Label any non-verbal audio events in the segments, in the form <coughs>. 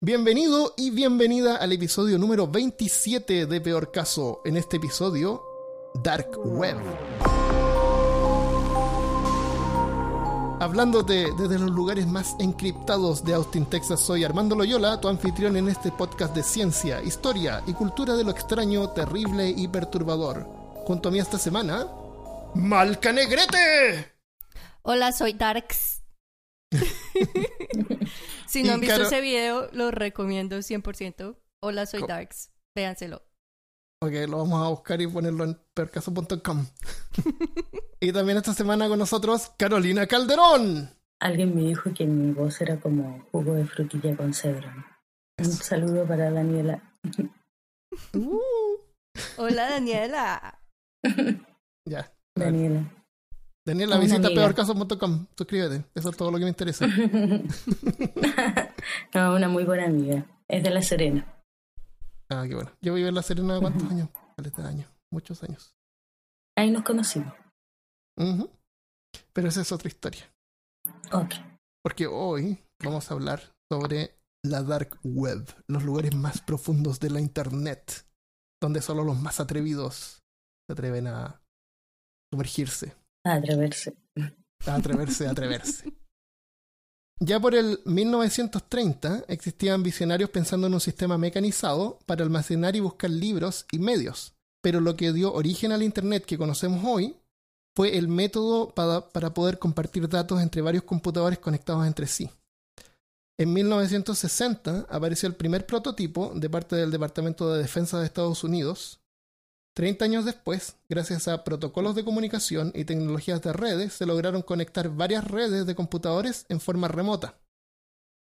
Bienvenido y bienvenida al episodio número 27 de Peor Caso. En este episodio, Dark Web. Hablándote desde los lugares más encriptados de Austin, Texas, soy Armando Loyola, tu anfitrión en este podcast de ciencia, historia y cultura de lo extraño, terrible y perturbador. Junto a mí esta semana, Malca Negrete. Hola, soy Darks. <laughs> <laughs> si no Y han visto ese video, lo recomiendo 100%. Hola, soy Darks. Véanselo. Ok, lo vamos a buscar y ponerlo en peorcaso.com. <laughs> y también esta semana con nosotros, Carolina Calderón. Alguien me dijo que mi voz era como jugo de frutilla con cedro. Un saludo para Daniela. Uh, Hola, Daniela. <laughs> ya. Daniela. Daniela, Una visita peorcaso.com. Suscríbete. Eso es todo lo que me interesa. <laughs> no, una muy buena amiga. Es de La Serena. Ah, qué bueno. Yo vivo en La Serena cuántos años? Caleta de años. Muchos años. Ahí nos conocimos. Pero esa es otra historia. Otro. Porque hoy vamos a hablar sobre la Dark Web, los lugares más profundos de la Internet, donde solo los más atrevidos se atreven a sumergirse, Atreverse. atreverse atreverse. Ya por el 1930 existían visionarios pensando en un sistema mecanizado para almacenar y buscar libros y medios, pero lo que dio origen al Internet que conocemos hoy fue el método para, para poder compartir datos entre varios computadores conectados entre sí. En 1960 apareció el primer prototipo de parte del Departamento de Defensa de Estados Unidos. 30 años después, gracias a protocolos de comunicación y tecnologías de redes, se lograron conectar varias redes de computadores en forma remota.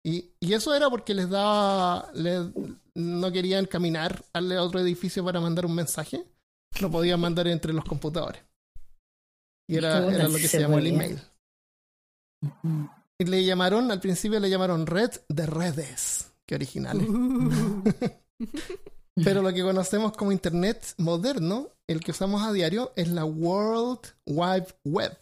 Y, y eso era porque les daba. les- no querían caminar al otro edificio para mandar un mensaje. Lo podían mandar entre los computadores. Y era, lo que se llamó el email. Y le llamaron, al principio le llamaron red de redes. Qué originales. <laughs> <laughs> Pero lo que conocemos como Internet moderno, el que usamos a diario, es la World Wide Web,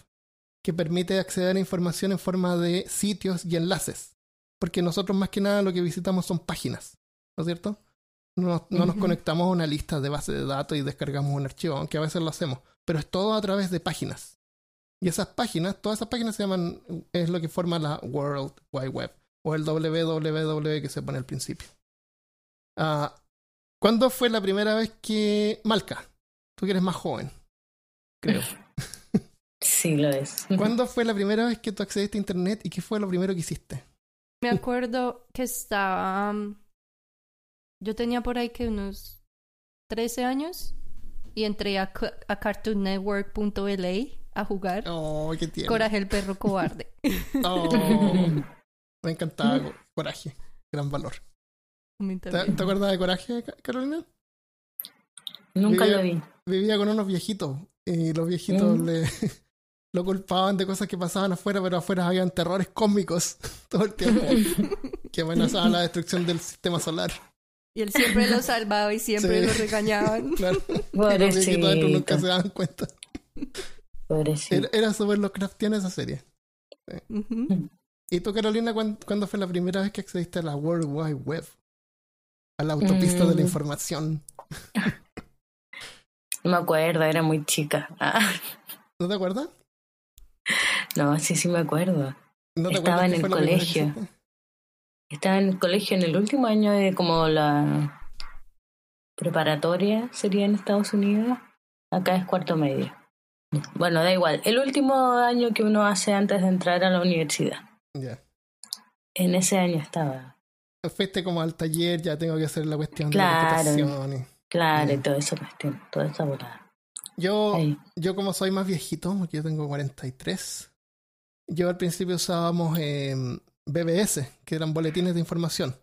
que permite acceder a información en forma de sitios y enlaces. Porque nosotros más que nada lo que visitamos son páginas, ¿no es cierto? No, nos- no nos conectamos a una lista de base de datos y descargamos un archivo, aunque a veces lo hacemos, pero es todo a través de páginas. Y esas páginas, todas esas páginas se llaman, es lo que forma la World Wide Web, o el www que se pone al principio. Ah, ¿Cuándo fue la primera vez que... Malca, tú que eres más joven, creo. <laughs> Sí, lo es. <laughs> ¿Cuándo fue la primera vez que tú accediste a Internet y qué fue lo primero que hiciste? Me acuerdo que estaba. um, Yo tenía por ahí que unos 13 años y entré a, a cartoonnetwork.la a jugar Oh, qué tierno. Coraje el perro cobarde. <laughs> Oh, me encantaba Co- Coraje, gran valor. ¿Te, acuerdas de Coraje, Ca- Carolina? Nunca Vivía- lo vi. Vivía con unos viejitos y los viejitos Mm. le... <laughs> Lo culpaban de cosas que pasaban afuera, pero afuera habían terrores cósmicos <laughs> todo el tiempo <laughs> que amenazaban la destrucción del sistema solar. Y él siempre lo salvaba y siempre Sí. lo regañaban. Claro. Y los viejitos adentro nunca se Pobrecito. daban cuenta. Pobrecito. Era, era súper Lovecraftiana esa serie. Ujú. ¿Y tú, Carolina, cuán- cuándo fue la primera vez que accediste a la World Wide Web? A la autopista de la Mm. información. No me acuerdo, era muy chica. Ah, ¿No te acuerdas? no, sí, sí me acuerdo. ¿No te Estaba en el colegio. Estaba en el colegio en el último año de como la preparatoria, sería en Estados Unidos. Acá es cuarto medio. Bueno, da igual. El último año que uno hace antes de entrar a la universidad. Ya. En ese año estaba. Fuiste como al taller, ya tengo que hacer la cuestión Claro. de la computación. Claro, y toda esa cuestión, toda esa volada. Yo, Ahí. yo como soy más viejito, porque yo tengo 43, yo al principio usábamos eh, BBS, que eran boletines de información.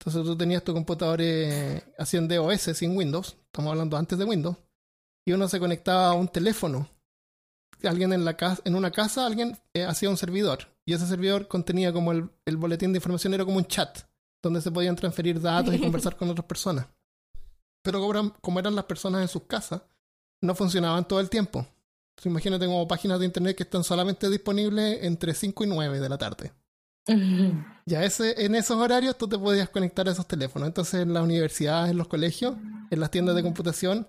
Entonces tú tenías tu computador, eh, hacían DOS sin Windows, estamos hablando antes de Windows, y uno se conectaba a un teléfono. Alguien en, la casa, en una casa, alguien eh, hacía un servidor, y ese servidor contenía como el, el boletín de información, era como un chat, donde se podían transferir datos y conversar <laughs> con otras personas. Pero como eran, como eran las personas en sus casas, no funcionaban todo el tiempo. Entonces, imagínate como páginas de internet que están solamente disponibles entre 5 y 9 de la tarde. <laughs> Ya ese, en esos horarios tú te podías conectar a esos teléfonos. Entonces en las universidades, en los colegios, en las tiendas de computación,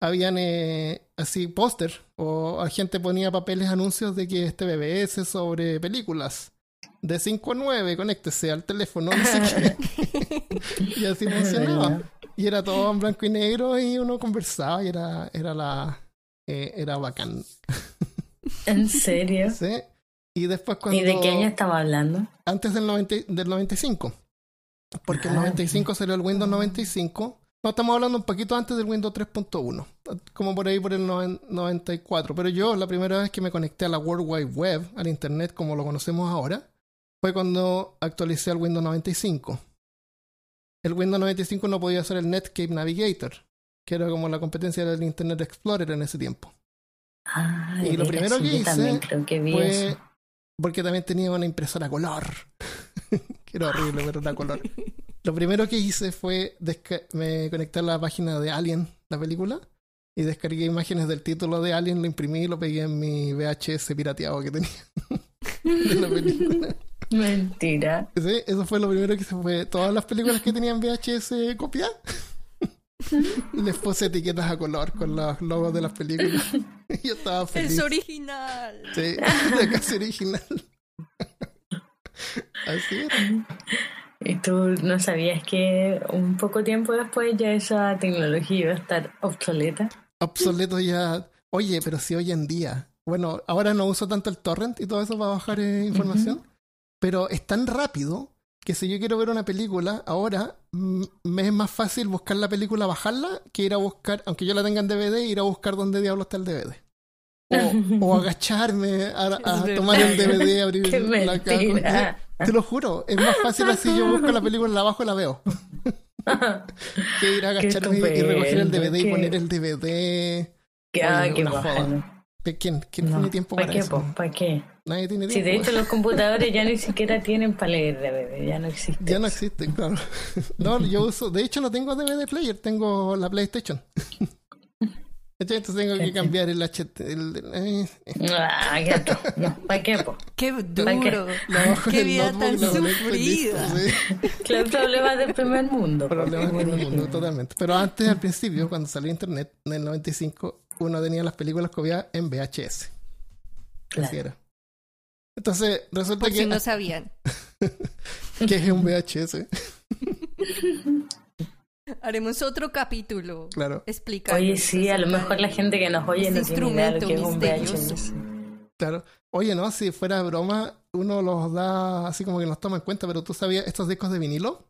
habían eh, así póster o la gente ponía papeles anuncios de que este BBS sobre películas. De 5 a 9, conéctese al teléfono, no sé qué. y así funcionaba. Y era todo en blanco y negro y uno conversaba y era, era la eh, era bacán. ¿En serio? <laughs> Sí. Y después cuando... ¿Y de qué año estaba hablando? Antes del, 90, del 95. Porque en el Ah, 95 salió el Windows 95. No, estamos hablando un poquito antes del Windows 3.1. Como por ahí por el noven- 94. Pero yo, la primera vez que me conecté a la World Wide Web, al Internet como lo conocemos ahora, fue cuando actualicé al Windows 95. El Windows 95 no podía ser el Netscape Navigator, que era como la competencia del Internet Explorer en ese tiempo. Ah, Y lo primero sí, que hice también creo que vi Fue eso. porque también tenía una impresora a color. <laughs> que era horrible, pero era a color. <laughs> Lo primero que hice fue me conecté a la página de Alien, la película, y descargué imágenes del título de Alien, lo imprimí y lo pegué en mi VHS pirateado que tenía <laughs> de la película. Mentira. Sí, eso fue lo primero que hice. Fue todas las películas que tenían VHS copiadas. <laughs> Les puse etiquetas a color con los logos de las películas. y <laughs> yo estaba feliz. Es original. Sí, la casi original. Así era. ¿Y tú no sabías que un poco tiempo después ya esa tecnología iba a estar obsoleta? Obsoleto ya. Oye, pero si hoy en día. Bueno, ahora no uso tanto el torrent y todo eso para bajar eh, información. Pero es tan rápido que si yo quiero ver una película, ahora mm, me es más fácil buscar la película, bajarla, que ir a buscar, aunque yo la tenga en DVD, ir a buscar dónde diablo está el DVD. O, o <laughs> agacharme a, a tomar el. DVD, abrir <laughs> ¡Qué la caja. Te lo juro, es más fácil así yo busco la película, la bajo y la veo. <laughs> que ir a Qué agacharme y, recoger el DVD y qué- poner el DVD. Ah, Oye, qué joda. ¿Quién, quién No, tiene tiempo ¿Para para, qué, eso? ¿Para qué? Nadie tiene Si tiempo. de hecho los <laughs> computadores ya ni siquiera tienen para leer DVD, ya no existe. Ya no existen, claro. <laughs> No, yo uso, de hecho no tengo DVD player, tengo la PlayStation. Entonces tengo que cambiar el HT. El, el- eh, Ah, qué. No, ¿para qué, po? Qué qué? duro. Qué vida tan sufrida. sí. Claro, problemas del primer mundo. Problemas con el mundo, totalmente. Pero antes, al principio, cuando salió internet, en el 95, uno tenía las películas copiadas en VHS. Así era. Entonces, resulta Por que, si no <laughs> sabían. que es un VHS, <laughs> Haremos otro capítulo claro. explicando. Oye, sí, a lo mejor la gente que nos oye no Este tiene idea de lo que es un. VHS. Claro. Oye, no, si fuera broma, uno los da así como que los toma en cuenta, pero tú sabías, estos discos de vinilo,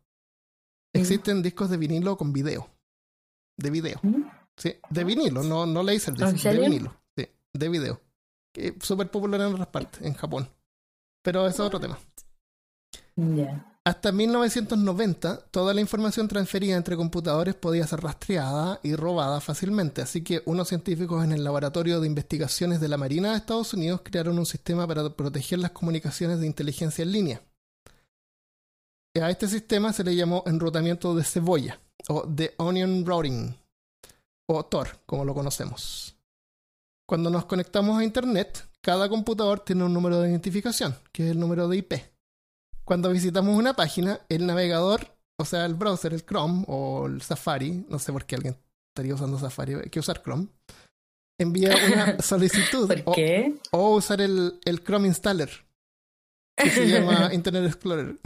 existen discos de vinilo con video. De video. ¿Mm? Sí, de vinilo, no, no Laserdisc, ¿En de serio? vinilo. Sí, de video. Que es súper popular en otras partes, en Japón. Pero eso es otro tema. Ya. Hasta 1990, toda la información transferida entre computadores podía ser rastreada y robada fácilmente, así que unos científicos en el Laboratorio de Investigaciones de la Marina de Estados Unidos crearon un sistema para proteger las comunicaciones de inteligencia en línea. A este sistema se le llamó enrutamiento de cebolla, o The Onion Routing, o Tor, como lo conocemos. Cuando nos conectamos a Internet, cada computador tiene un número de identificación, que es el número de IP. Cuando visitamos una página, el navegador, o sea, el browser, el Chrome o el Safari, no sé por qué alguien estaría usando Safari, hay que usar Chrome, envía una <laughs> solicitud ¿Por o, qué? o usar el, el Chrome Installer, que se <laughs> llama Internet Explorer.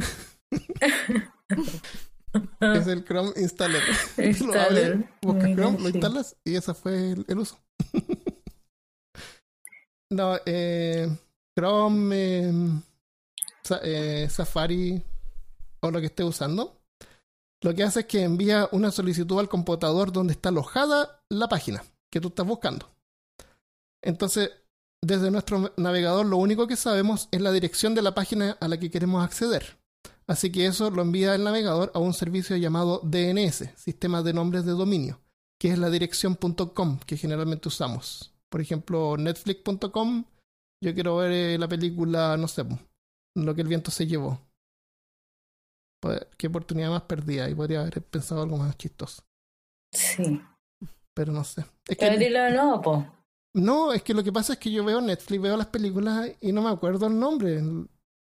<laughs> es el Chrome Installer. lo Installer. abres, buscas Chrome, lo sí. instalas y ese fue el, el uso. no, eh, Chrome, eh, eh, Safari o lo que esté usando, lo que hace es que envía una solicitud al computador donde está alojada la página que tú estás buscando. Entonces, desde nuestro navegador lo único que sabemos es la dirección de la página a la que queremos acceder. Así que eso lo envía el navegador a un servicio llamado DNS, Sistema de Nombres de Dominio, que es la dirección .com que generalmente usamos. Por ejemplo, netflix.com, yo quiero ver eh, la película, no sé, lo que el viento se llevó. Pues, Qué oportunidad más perdida y podría haber pensado algo más chistoso, Sí. pero no sé. Es que, dilo de nuevo, po. no, es que lo que pasa es que yo veo Netflix, veo las películas y no me acuerdo el nombre.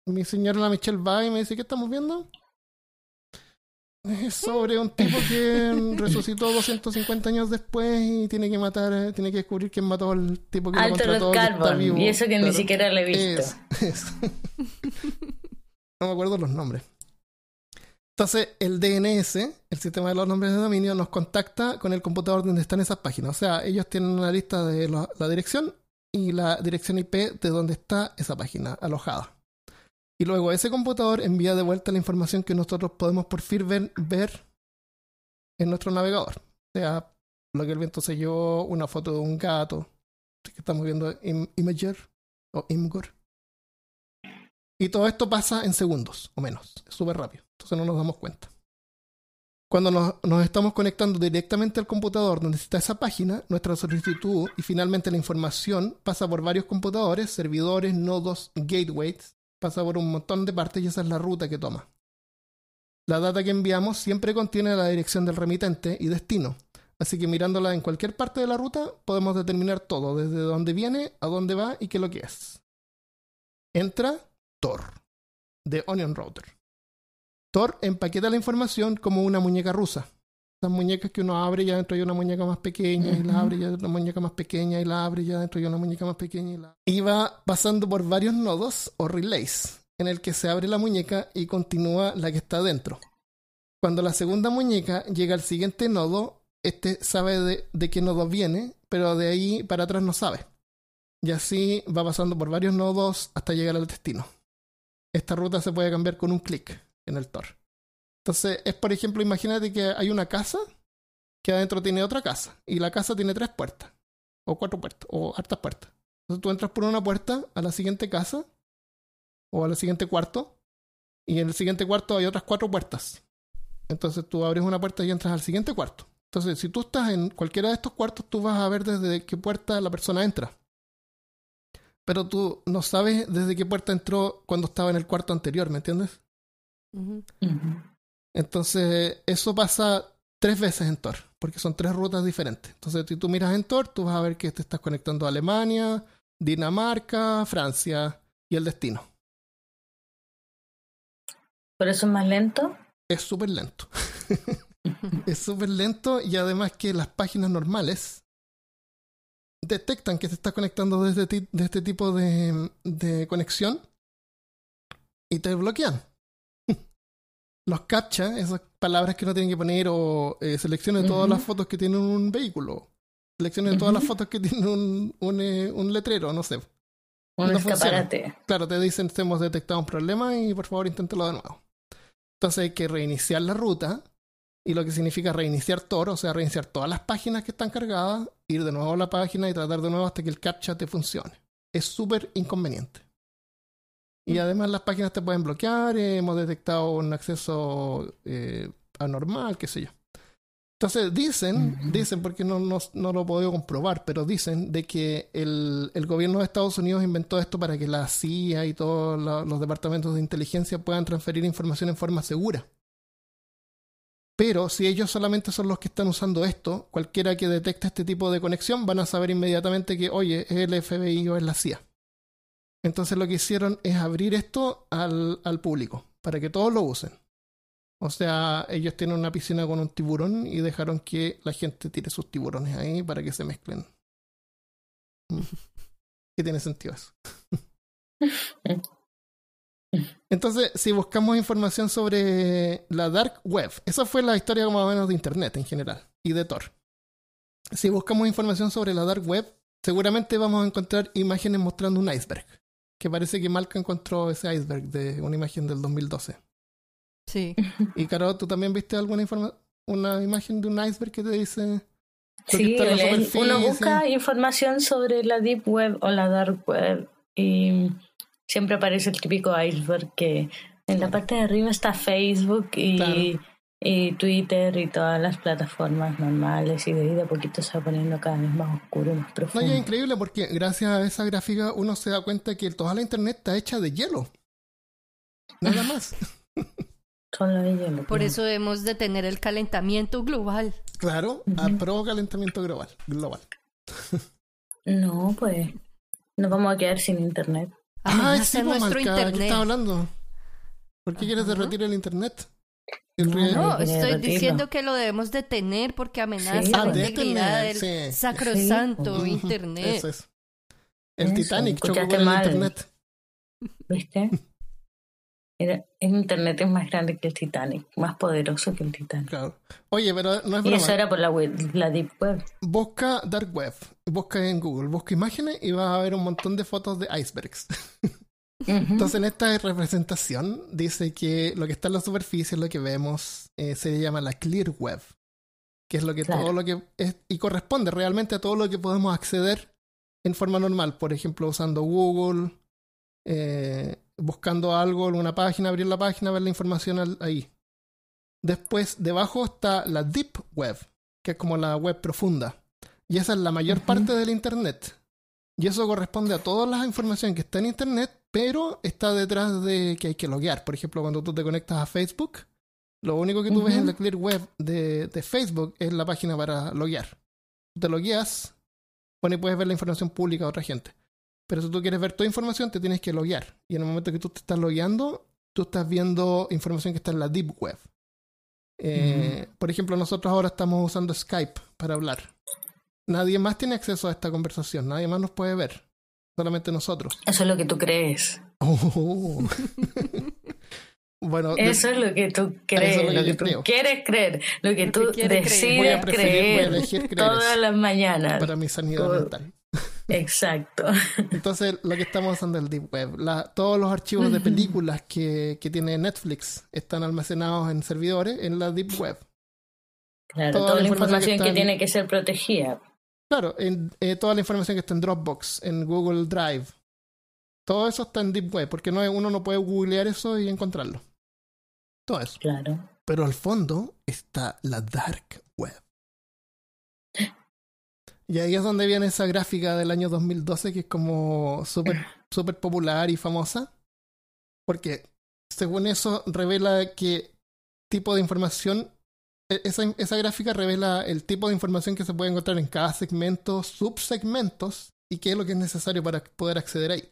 mi señora la Michelle va y me dice, ¿qué estamos viendo? Es <laughs> sobre un tipo que resucitó 250 años después y tiene que matar, tiene que descubrir quién mató al tipo que lo Altered contrató que está Carbon. vivo. Y eso que ni siquiera lo he visto. Es- es. <laughs> no me acuerdo los nombres. Entonces, el DNS, el sistema de los nombres de dominio, nos contacta con el computador donde están esas páginas. O sea, ellos tienen una lista de la, la dirección y la dirección IP de donde está esa página alojada. Y luego ese computador envía de vuelta la información que nosotros podemos por fin ver, en nuestro navegador. O sea, lo que el viento se llevó, una foto de un gato, que estamos viendo Im- Imager o Imgur. Y todo esto pasa en segundos o menos, es súper rápido, entonces no nos damos cuenta. Cuando nos, nos estamos conectando directamente al computador donde está esa página, nuestra solicitud y finalmente la información pasa por varios computadores, servidores, nodos, gateways, pasa por un montón de partes y esa es la ruta que toma. La data que enviamos siempre contiene la dirección del remitente y destino, así que mirándola en cualquier parte de la ruta podemos determinar todo, desde dónde viene, a dónde va y qué es lo que es. Entra Tor, de Onion Router. Tor empaqueta la información como una muñeca rusa. Las muñecas que uno abre y ya dentro hay una muñeca más pequeña y la abre y una muñeca más pequeña y la abre y ya dentro hay una muñeca más pequeña y la va pasando por varios nodos o relays en el que se abre la muñeca y continúa la que está dentro. Cuando la segunda muñeca llega al siguiente nodo, este sabe de, de qué nodo viene, pero de ahí para atrás no sabe. Y así va pasando por varios nodos hasta llegar al destino. Esta ruta se puede cambiar con un clic en el Tor. Entonces, es por ejemplo, imagínate que hay una casa que adentro tiene otra casa y la casa tiene tres puertas, o cuatro puertas, o hartas puertas. Entonces tú entras por una puerta a la siguiente casa o al siguiente cuarto y en el siguiente cuarto hay otras cuatro puertas. Entonces tú abres una puerta y entras al siguiente cuarto. Entonces, si tú estás en cualquiera de estos cuartos, tú vas a ver desde qué puerta la persona entra. Pero tú no sabes desde qué puerta entró cuando estaba en el cuarto anterior, ¿me entiendes? Entonces, eso pasa tres veces en Tor, porque son tres rutas diferentes. Entonces, si tú miras en Tor, tú vas a ver que te estás conectando a Alemania, Dinamarca, Francia y el destino. ¿Por eso es más lento? Es súper lento. <laughs> <laughs> es súper lento y además que las páginas normales detectan que te estás conectando desde ti- de este tipo de, de conexión y te bloquean. Los captcha, esas palabras que uno tiene que poner o eh, seleccione todas las fotos que tienen un vehículo. Seleccione todas las fotos que tienen un, un, eh, un letrero, no sé. Un No funciona. escaparate. Claro, te dicen que hemos detectado un problema y por favor inténtelo de nuevo. Entonces hay que reiniciar la ruta y lo que significa reiniciar Tor, o sea, reiniciar todas las páginas que están cargadas, ir de nuevo a la página y tratar de nuevo hasta que el captcha te funcione. Es súper inconveniente. Y además las páginas te pueden bloquear, eh, hemos detectado un acceso eh, anormal, qué sé yo. Entonces dicen, dicen, porque no, no, no lo he podido comprobar, pero dicen de que el, el gobierno de Estados Unidos inventó esto para que la CIA y todos la- los departamentos de inteligencia puedan transferir información en forma segura. Pero si ellos solamente son los que están usando esto, cualquiera que detecte este tipo de conexión van a saber inmediatamente que, oye, es el FBI o es la CIA. Entonces lo que hicieron es abrir esto al, al público, para que todos lo usen. O sea, ellos tienen una piscina con un tiburón y dejaron que la gente tire sus tiburones ahí para que se mezclen. Mm. ¿Qué tiene sentido eso? Entonces, si buscamos información sobre la dark web, esa fue la historia más o menos de Internet en general y de Tor. Si buscamos información sobre la dark web, seguramente vamos a encontrar imágenes mostrando un iceberg, que parece que Malca encontró ese iceberg de una imagen del 2012. Sí. <laughs> Y Caro, ¿tú también viste alguna informa una imagen de un iceberg que te dice Sí, el- uno busca información sobre la deep web o la dark web y siempre aparece el típico iceberg que en la parte de arriba está Facebook y, Claro. Y Twitter y todas las plataformas normales y de ahí de a poquito se va poniendo cada vez más oscuro, más No, profundo. y es increíble porque gracias a esa gráfica uno se da cuenta que toda la internet está hecha de hielo. Nada más. <laughs> <laughs> Solo de hielo, Por eso debemos de tener el calentamiento global. Claro, a pro calentamiento global. global. <laughs> No, pues nos vamos a quedar sin internet. Ah, amenazan sí, pues, nuestro Marca, ¿qué internet. estás hablando? ¿Por qué quieres derretir el internet? El No, estoy diciendo que lo debemos detener porque amenaza Sí. la Ah, integridad del sí. sacrosanto internet. Eso es. El Eso, Titanic chocó con el mal. internet. ¿Viste? Era, el internet es más grande que el Titanic, más poderoso que el Titanic. Claro. Oye, pero no es Y broma. eso era por la, web- la Deep Web. Busca Dark Web, busca en Google, busca imágenes y vas a ver un montón de fotos de icebergs. <laughs> Entonces, en esta representación dice que lo que está en la superficie, lo que vemos, eh, se llama la Clear Web, que es lo que Claro. todo lo que es y corresponde realmente a todo lo que podemos acceder en forma normal, por ejemplo, usando Google, eh, buscando algo en una página, abrir la página, ver la información ahí. Después, debajo está la Deep Web, que es como la web profunda. Y esa es la mayor parte del Internet. Y eso corresponde a toda la información que está en Internet, pero está detrás de que hay que loguear. Por ejemplo, cuando tú te conectas a Facebook, lo único que tú ves en la Clear Web de, de Facebook es la página para loguear. Te logueas, bueno, y puedes ver la información pública de otra gente. Pero si tú quieres ver toda información, te tienes que loguear. Y en el momento que tú te estás logueando, tú estás viendo información que está en la Deep Web. Eh, Por ejemplo, nosotros ahora estamos usando Skype para hablar. Nadie más tiene acceso a esta conversación, nadie más nos puede ver, solamente nosotros. Eso es lo que tú crees. Oh. <laughs> bueno, de- Eso es lo que tú crees, Eso es lo que lo que tú creo. quieres creer, lo que Lo tú que quiere creer. decides Voy a preferir- voy a creer elegir creer todas las mañanas. para mi sanidad Todo. mental. <laughs> Exacto. Entonces, lo que estamos usando es el Deep Web. La- todos los archivos de películas que, que tiene Netflix están almacenados en servidores en la Deep Web. Claro, Toda toda, la la información información que tiene que ser protegida. Claro, en, eh, toda la información que está en Dropbox, en Google Drive, todo eso está en Deep Web, porque no, uno no puede googlear eso y encontrarlo. Todo eso. Claro. Pero al fondo está la Dark Web. Y ahí es donde viene esa gráfica del año 2012 que es como súper <clears throat> súper popular y famosa. Porque según eso revela qué tipo de información, esa, esa gráfica revela el tipo de información que se puede encontrar en cada segmento, subsegmentos y qué es lo que es necesario para poder acceder ahí.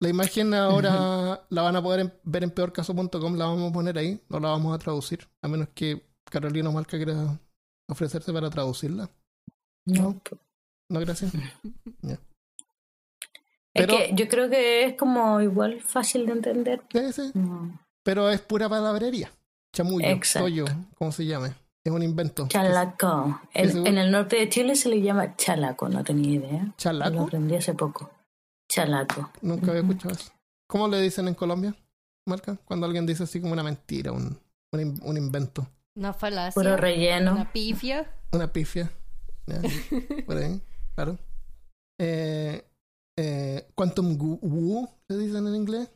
La imagen ahora la van a poder en- ver en peorcaso.com, la vamos a poner ahí, no la vamos a traducir, a menos que Carolina Malca quiera ofrecerse para traducirla. No, No, gracias. <laughs> Pero- que yo creo que es como igual fácil de entender. Sí, sí. Pero es pura palabrería. Chamullo, Exacto. toyo, como se llame. Es un invento. Chalaco. En, el norte de Chile se le llama chalaco, no tenía idea. Lo ¿Chalaco? aprendí hace poco. Chalaco. Nunca había escuchado eso. ¿Cómo le dicen en Colombia, Marca? Cuando alguien dice así como una mentira, un, un, in- un invento, Una falacia. Puro relleno. Una pifia. una pifia. Ya, <laughs> Por ahí, claro. Eh, eh, quantum woo, le dicen en inglés.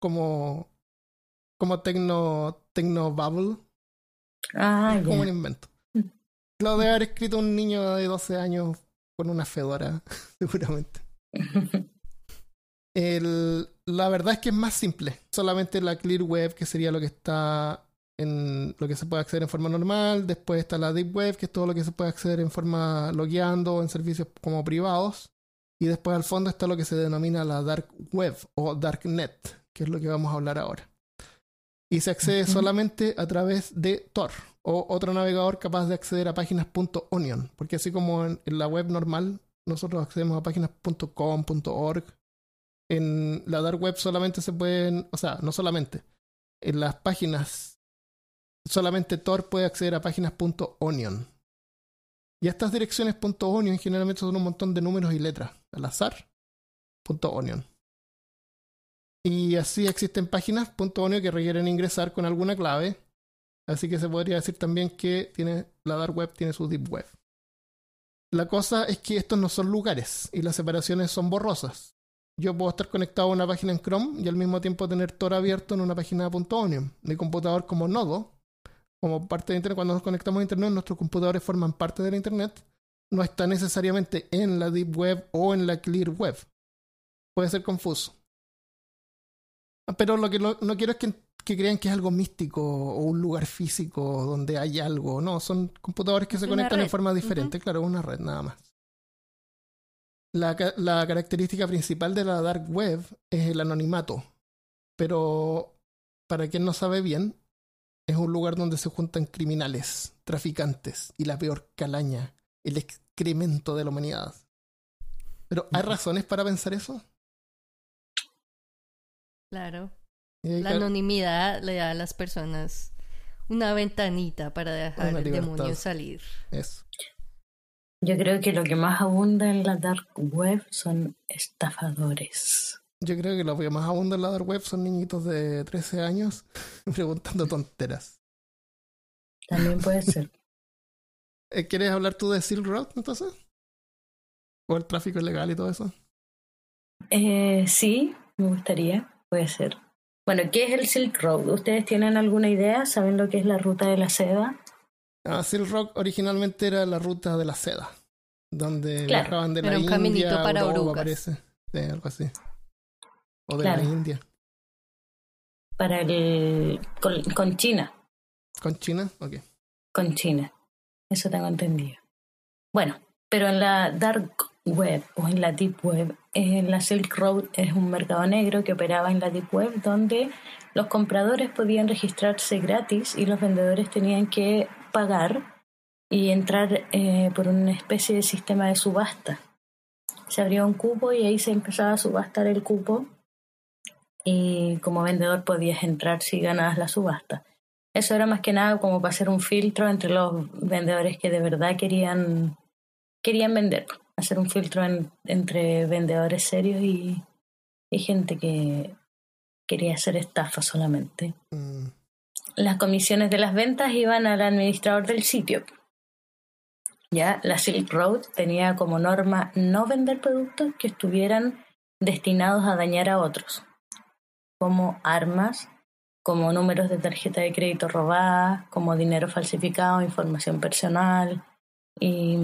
Como, como tecno, tecno bubble. Ah, Es como un invento. Lo debe haber escrito un niño de 12 años con una fedora, <laughs> seguramente. <laughs> El, la verdad es que es más simple. Solamente la Clear Web, que sería lo que está en lo que se puede acceder en forma normal. Después está la Deep Web, que es todo lo que se puede acceder en forma logueando o en servicios como privados. Y después al fondo está lo que se denomina la Dark Web o Darknet, que es lo que vamos a hablar ahora. Y se accede solamente a través de Tor o otro navegador capaz de acceder a páginas .onion, porque así como en, en la web normal nosotros accedemos a páginas .com, .org, en la dark web solamente se pueden, o sea, no solamente, en las páginas solamente Tor puede acceder a páginas .onion. Y estas direcciones .onion generalmente son un montón de números y letras al azar. .onion. Y así existen páginas .onion que requieren ingresar con alguna clave. Así que se podría decir también que tiene, la dark web tiene su deep web. La cosa es que estos no son lugares y las separaciones son borrosas. Yo puedo estar conectado a una página en Chrome y al mismo tiempo tener Tor abierto en una página .onion. Mi computador como nodo, como parte de Internet, cuando nos conectamos a Internet, nuestros computadores forman parte de la Internet. No está necesariamente en la Deep Web o en la Clear Web. Puede ser confuso. Pero lo que lo- no quiero es que, que crean que es algo místico o un lugar físico donde hay algo. No, son computadores que Es se conectan en red. forma diferente. Claro, una red nada más. La, la característica principal de la dark web es el anonimato, pero para quien no sabe bien, es un lugar donde se juntan criminales, traficantes y la peor calaña, el excremento de la humanidad. Pero ¿hay razones para pensar eso? Claro. La anonimidad le da a las personas una ventanita para dejar el demonio salir. Eso. Yo creo que lo que más abunda en la dark web son estafadores. Yo creo que lo que más abunda en la dark web son niñitos de 13 años <laughs> preguntando tonteras. También puede ser. <laughs> Eh, ¿Quieres hablar tú de Silk Road entonces? ¿O el tráfico ilegal y todo eso? Eh, sí, me gustaría. Puede ser. Bueno, ¿qué es el Silk Road? ¿Ustedes tienen alguna idea? ¿Saben lo que es la ruta de la seda? Ah, Silk Road originalmente era la ruta de la seda, donde Claro, viajaban de la era un India caminito a para Europa, parece. Sí, algo así. O de Claro. la India. Para el. con, con China. ¿Con China? Ok. Con China. Eso tengo entendido. Bueno, pero en la dark web o en la deep web, eh, la Silk Road es un mercado negro que operaba en la deep web donde los compradores podían registrarse gratis y los vendedores tenían que pagar y entrar eh, por una especie de sistema de subasta. Se abría un cupo y ahí se empezaba a subastar el cupo y como vendedor podías entrar si ganabas la subasta. Eso era más que nada como para hacer un filtro entre los vendedores que de verdad querían, querían vender. Hacer un filtro en- entre vendedores serios y, y gente que quería hacer estafa solamente. Mm, Las comisiones de las ventas iban al administrador del sitio. Ya la Silk Road tenía como norma no vender productos que estuvieran destinados a dañar a otros, como armas, como números de tarjeta de crédito robadas, como dinero falsificado, información personal y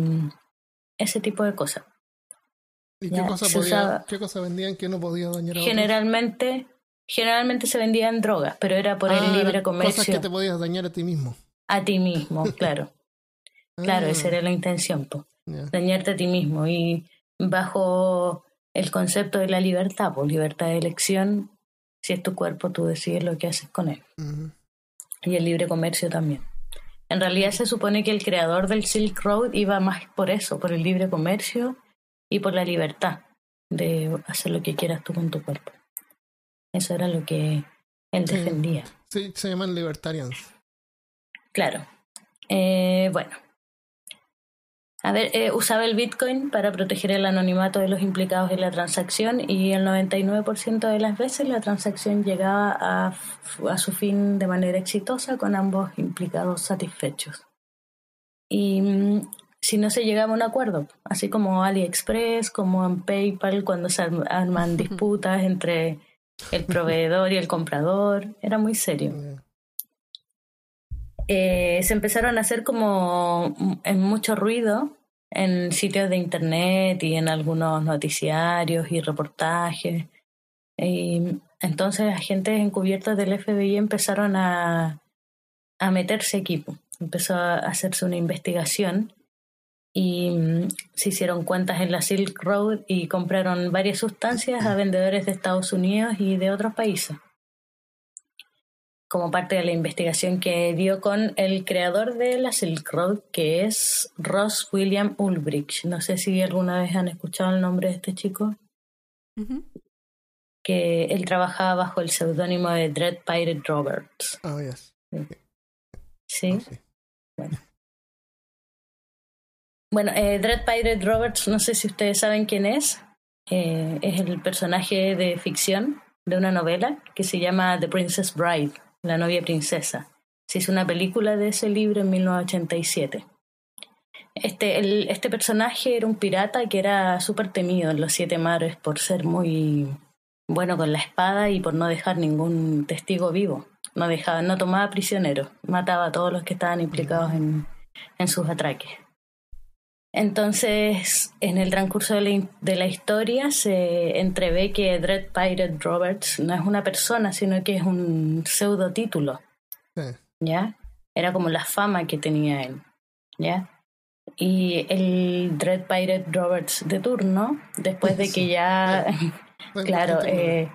ese tipo de cosas. ¿Y qué cosa, podía, usaba- qué cosa vendían que no podía dañar a otros? Generalmente, generalmente se vendían drogas, pero era por Ah, el libre eran comercio Cosas que te podías dañar a ti mismo. a ti mismo, <laughs> claro. Claro, Ah, esa era la intención, po. dañarte a ti mismo y bajo el concepto de la libertad, pues libertad de elección, si es tu cuerpo, tú decides lo que haces con él. Y el libre comercio también. En realidad se supone que el creador del Silk Road iba más por eso, por el libre comercio y por la libertad de hacer lo que quieras tú con tu cuerpo. Eso era lo que él Sí. defendía. Sí, se llaman libertarians. Claro. Eh, bueno. A ver, eh, usaba el Bitcoin para proteger el anonimato de los implicados en la transacción y el 99% de las veces la transacción llegaba a, a su fin de manera exitosa con ambos implicados satisfechos. Y mm, si no se llegaba a un acuerdo, así como AliExpress, como en PayPal, cuando se arm- arman disputas entre el proveedor y el comprador, era muy serio. Eh, se empezaron a hacer como m- en mucho ruido en sitios de internet y en algunos noticiarios y reportajes. Y entonces agentes encubiertos del FBI empezaron a, a meterse equipo. Empezó a hacerse una investigación y mm, se hicieron cuentas en la Silk Road y compraron varias sustancias a vendedores de Estados Unidos y de otros países como parte de la investigación que dio con el creador de la Silk Road, que es Ross William Ulbricht. No sé si alguna vez han escuchado el nombre de este chico, que él trabajaba bajo el seudónimo de Dread Pirate Roberts. Ah, yes. ¿Sí? Ah, sí. Bueno, eh, Dread Pirate Roberts, no sé si ustedes saben quién es. Eh, es el personaje de ficción de una novela que se llama The Princess Bride, la novia princesa. Se hizo una película de ese libro en 1987. Este, el- este personaje era un pirata que era súper temido en los siete mares por ser muy bueno con la espada y por no dejar ningún testigo vivo. No dejaba, no tomaba prisioneros, mataba a todos los que estaban implicados en, en sus atraques. Entonces, en el transcurso de la, de la historia se entrevé que Dread Pirate Roberts no es una persona, sino que es un pseudo título, Sí. ¿ya? Era como la fama que tenía él, ¿ya? y el Dread Pirate Roberts de turno, después de que ya, <laughs> claro, eh,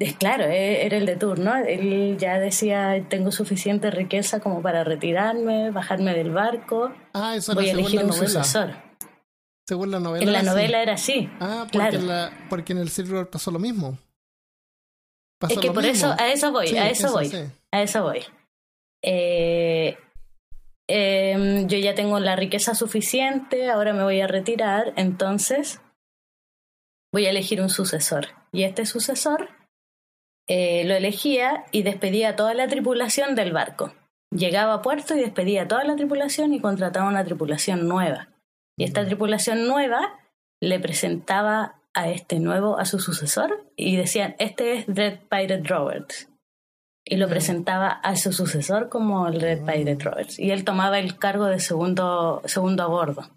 es claro, eh, era el de turno, él ya decía, tengo suficiente riqueza como para retirarme, bajarme del barco, Ah, eso voy a elegir un novela. sucesor. Según la novela. En la novela era así. Ah, porque, claro. la- porque en el Silver pasó lo mismo. Pasó Es que por mismo. eso, a eso voy, Sí, a eso, voy. sí. A eso voy. Eh, yo ya tengo la riqueza suficiente, ahora me voy a retirar, entonces voy a elegir un sucesor. Y este sucesor eh, lo elegía y despedía a toda la tripulación del barco. Llegaba a puerto y despedía a toda la tripulación y contrataba una tripulación nueva. Y esta Mm. tripulación nueva le presentaba a este nuevo, a su sucesor, y decían, este es Dread Pirate Roberts. Y lo Mm. presentaba a su sucesor como el Red Pirate Roberts. Y él tomaba el cargo de segundo, segundo a bordo.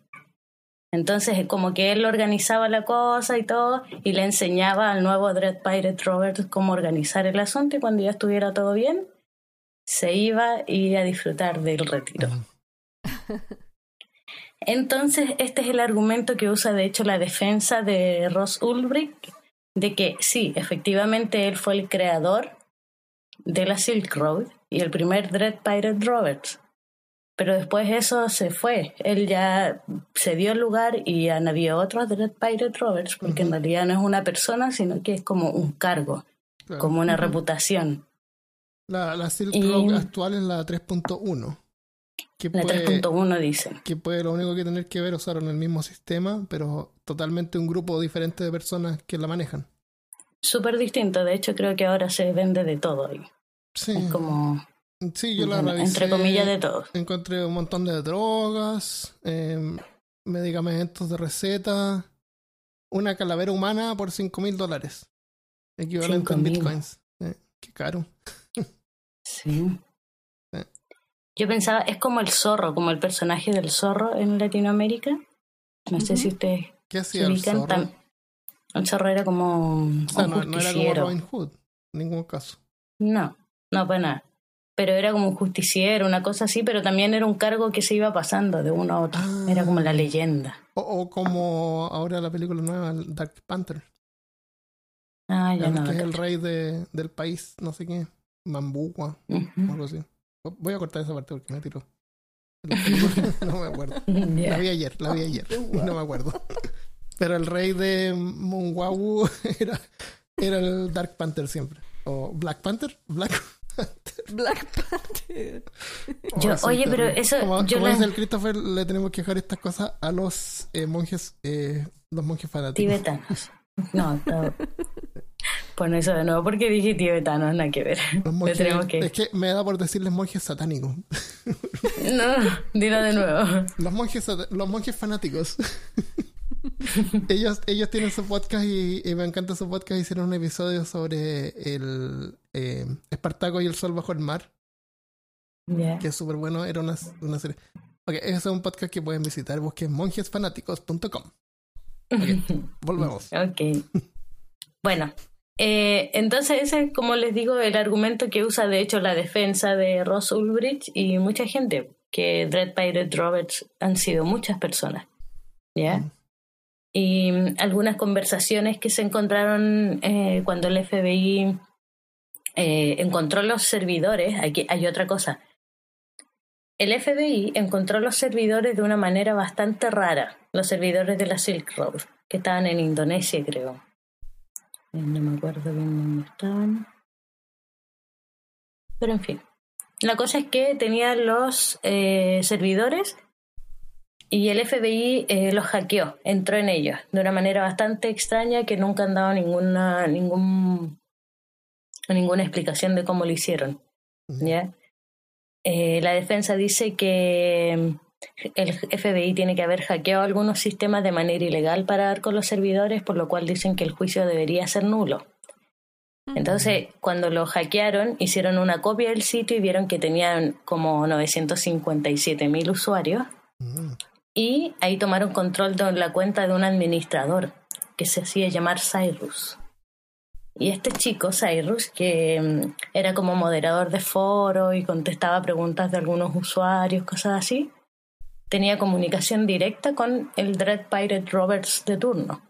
Entonces, como que él organizaba la cosa y todo, y le enseñaba al nuevo Dread Pirate Roberts cómo organizar el asunto, y cuando ya estuviera todo bien, se iba y a disfrutar del retiro. <laughs> Entonces, este es el argumento que usa de hecho la defensa de Ross Ulbricht, de que sí, efectivamente él fue el creador de la Silk Road y el primer Dread Pirate Roberts. Pero después eso se fue. Él ya se dio el lugar y han habido otros Dread Pirate Roberts, porque en realidad no es una persona, sino que es como un cargo, Claro. como una reputación. La, la Silk Y- Road actual es la 3.1. Que La puede, 3.1 dicen. que puede lo único que tener que ver usaron el mismo sistema, pero totalmente un grupo diferente de personas que la manejan. Súper distinto, de hecho creo que ahora se vende de todo ahí. Sí, Es como, sí yo la revisé. entre comillas, de todo. Encontré un montón de drogas, em, medicamentos de receta, una calavera humana por 5 mil dólares. Equivalente en 5.000. bitcoins. Eh, qué caro. Sí. Sí. Yo pensaba, es como el zorro, como el personaje del zorro en Latinoamérica. No sé si ustedes ¿Qué hacía el zorro? El zorro era como un O sea, no, no era como. Robin Hood, en ningún caso. No, no para nada. Pero era como un justiciero, una cosa así, pero también era un cargo que se iba pasando de uno a otro. Ah. Era como la leyenda. O, o como ahora la película nueva, el Dark Panther, Ah, ya no. que es el rey de, del país, no sé qué, Mambugua, o algo así. Voy a cortar esa parte porque me tiró. <laughs> No me acuerdo. <laughs> La vi ayer, la vi ayer. <laughs> y No me acuerdo. Pero el rey de Mungawu era, era el Dark Panther siempre. O Black Panther. Black <laughs> Black Panther. Yo- Oh, oye, pero eso Como, yo como la- dice el Christopher, le tenemos que dejar estas cosas a los eh, monjes, eh, los monjes fanáticos. Tibetanos. No, no. Bueno, eso de nuevo, porque dije tibetanos, nada que ver. Los monjes- tenemos que... Es que me da por decirles monjes satánicos. No, dilo de nuevo. Los monjes, los monjes fanáticos. <laughs> ellos, ellos tienen su podcast y, y me encanta su podcast. Hicieron un episodio sobre el eh, Espartaco y el sol bajo el mar, que es súper bueno. Era una, una serie. Ok, ese es un podcast que pueden visitar. Busquen monjesfanáticos.com. <laughs> Volvemos. Ok. Bueno, eh, entonces ese es, como les digo, el argumento que usa de hecho la defensa de Ross Ulbricht y mucha gente, que Dread Pirate Roberts han sido muchas personas. ¿Ya? Mm. Y mm, algunas conversaciones que se encontraron eh, cuando el FBI eh, encontró los servidores. Aquí hay otra cosa. El FBI encontró los servidores de una manera bastante rara, los servidores de la Silk Road, que estaban en Indonesia, creo. Eh, No me acuerdo bien dónde estaban. Pero en fin. La cosa es que tenían los eh, servidores y el FBI eh, los hackeó, entró en ellos de una manera bastante extraña que nunca han dado ninguna, ningún, ninguna explicación de cómo lo hicieron. ¿ya? Eh, la defensa dice que el FBI tiene que haber hackeado algunos sistemas de manera ilegal para dar con los servidores, por lo cual dicen que el juicio debería ser nulo. Entonces, cuando lo hackearon, hicieron una copia del sitio y vieron que tenían como 957 mil usuarios Mm. Y ahí tomaron control de la cuenta de un administrador que se hacía llamar Cyrus. Y este chico, Cyrus, que mm, era como moderador de foro y contestaba preguntas de algunos usuarios, cosas así, tenía comunicación directa con el Dread Pirate Roberts de turno,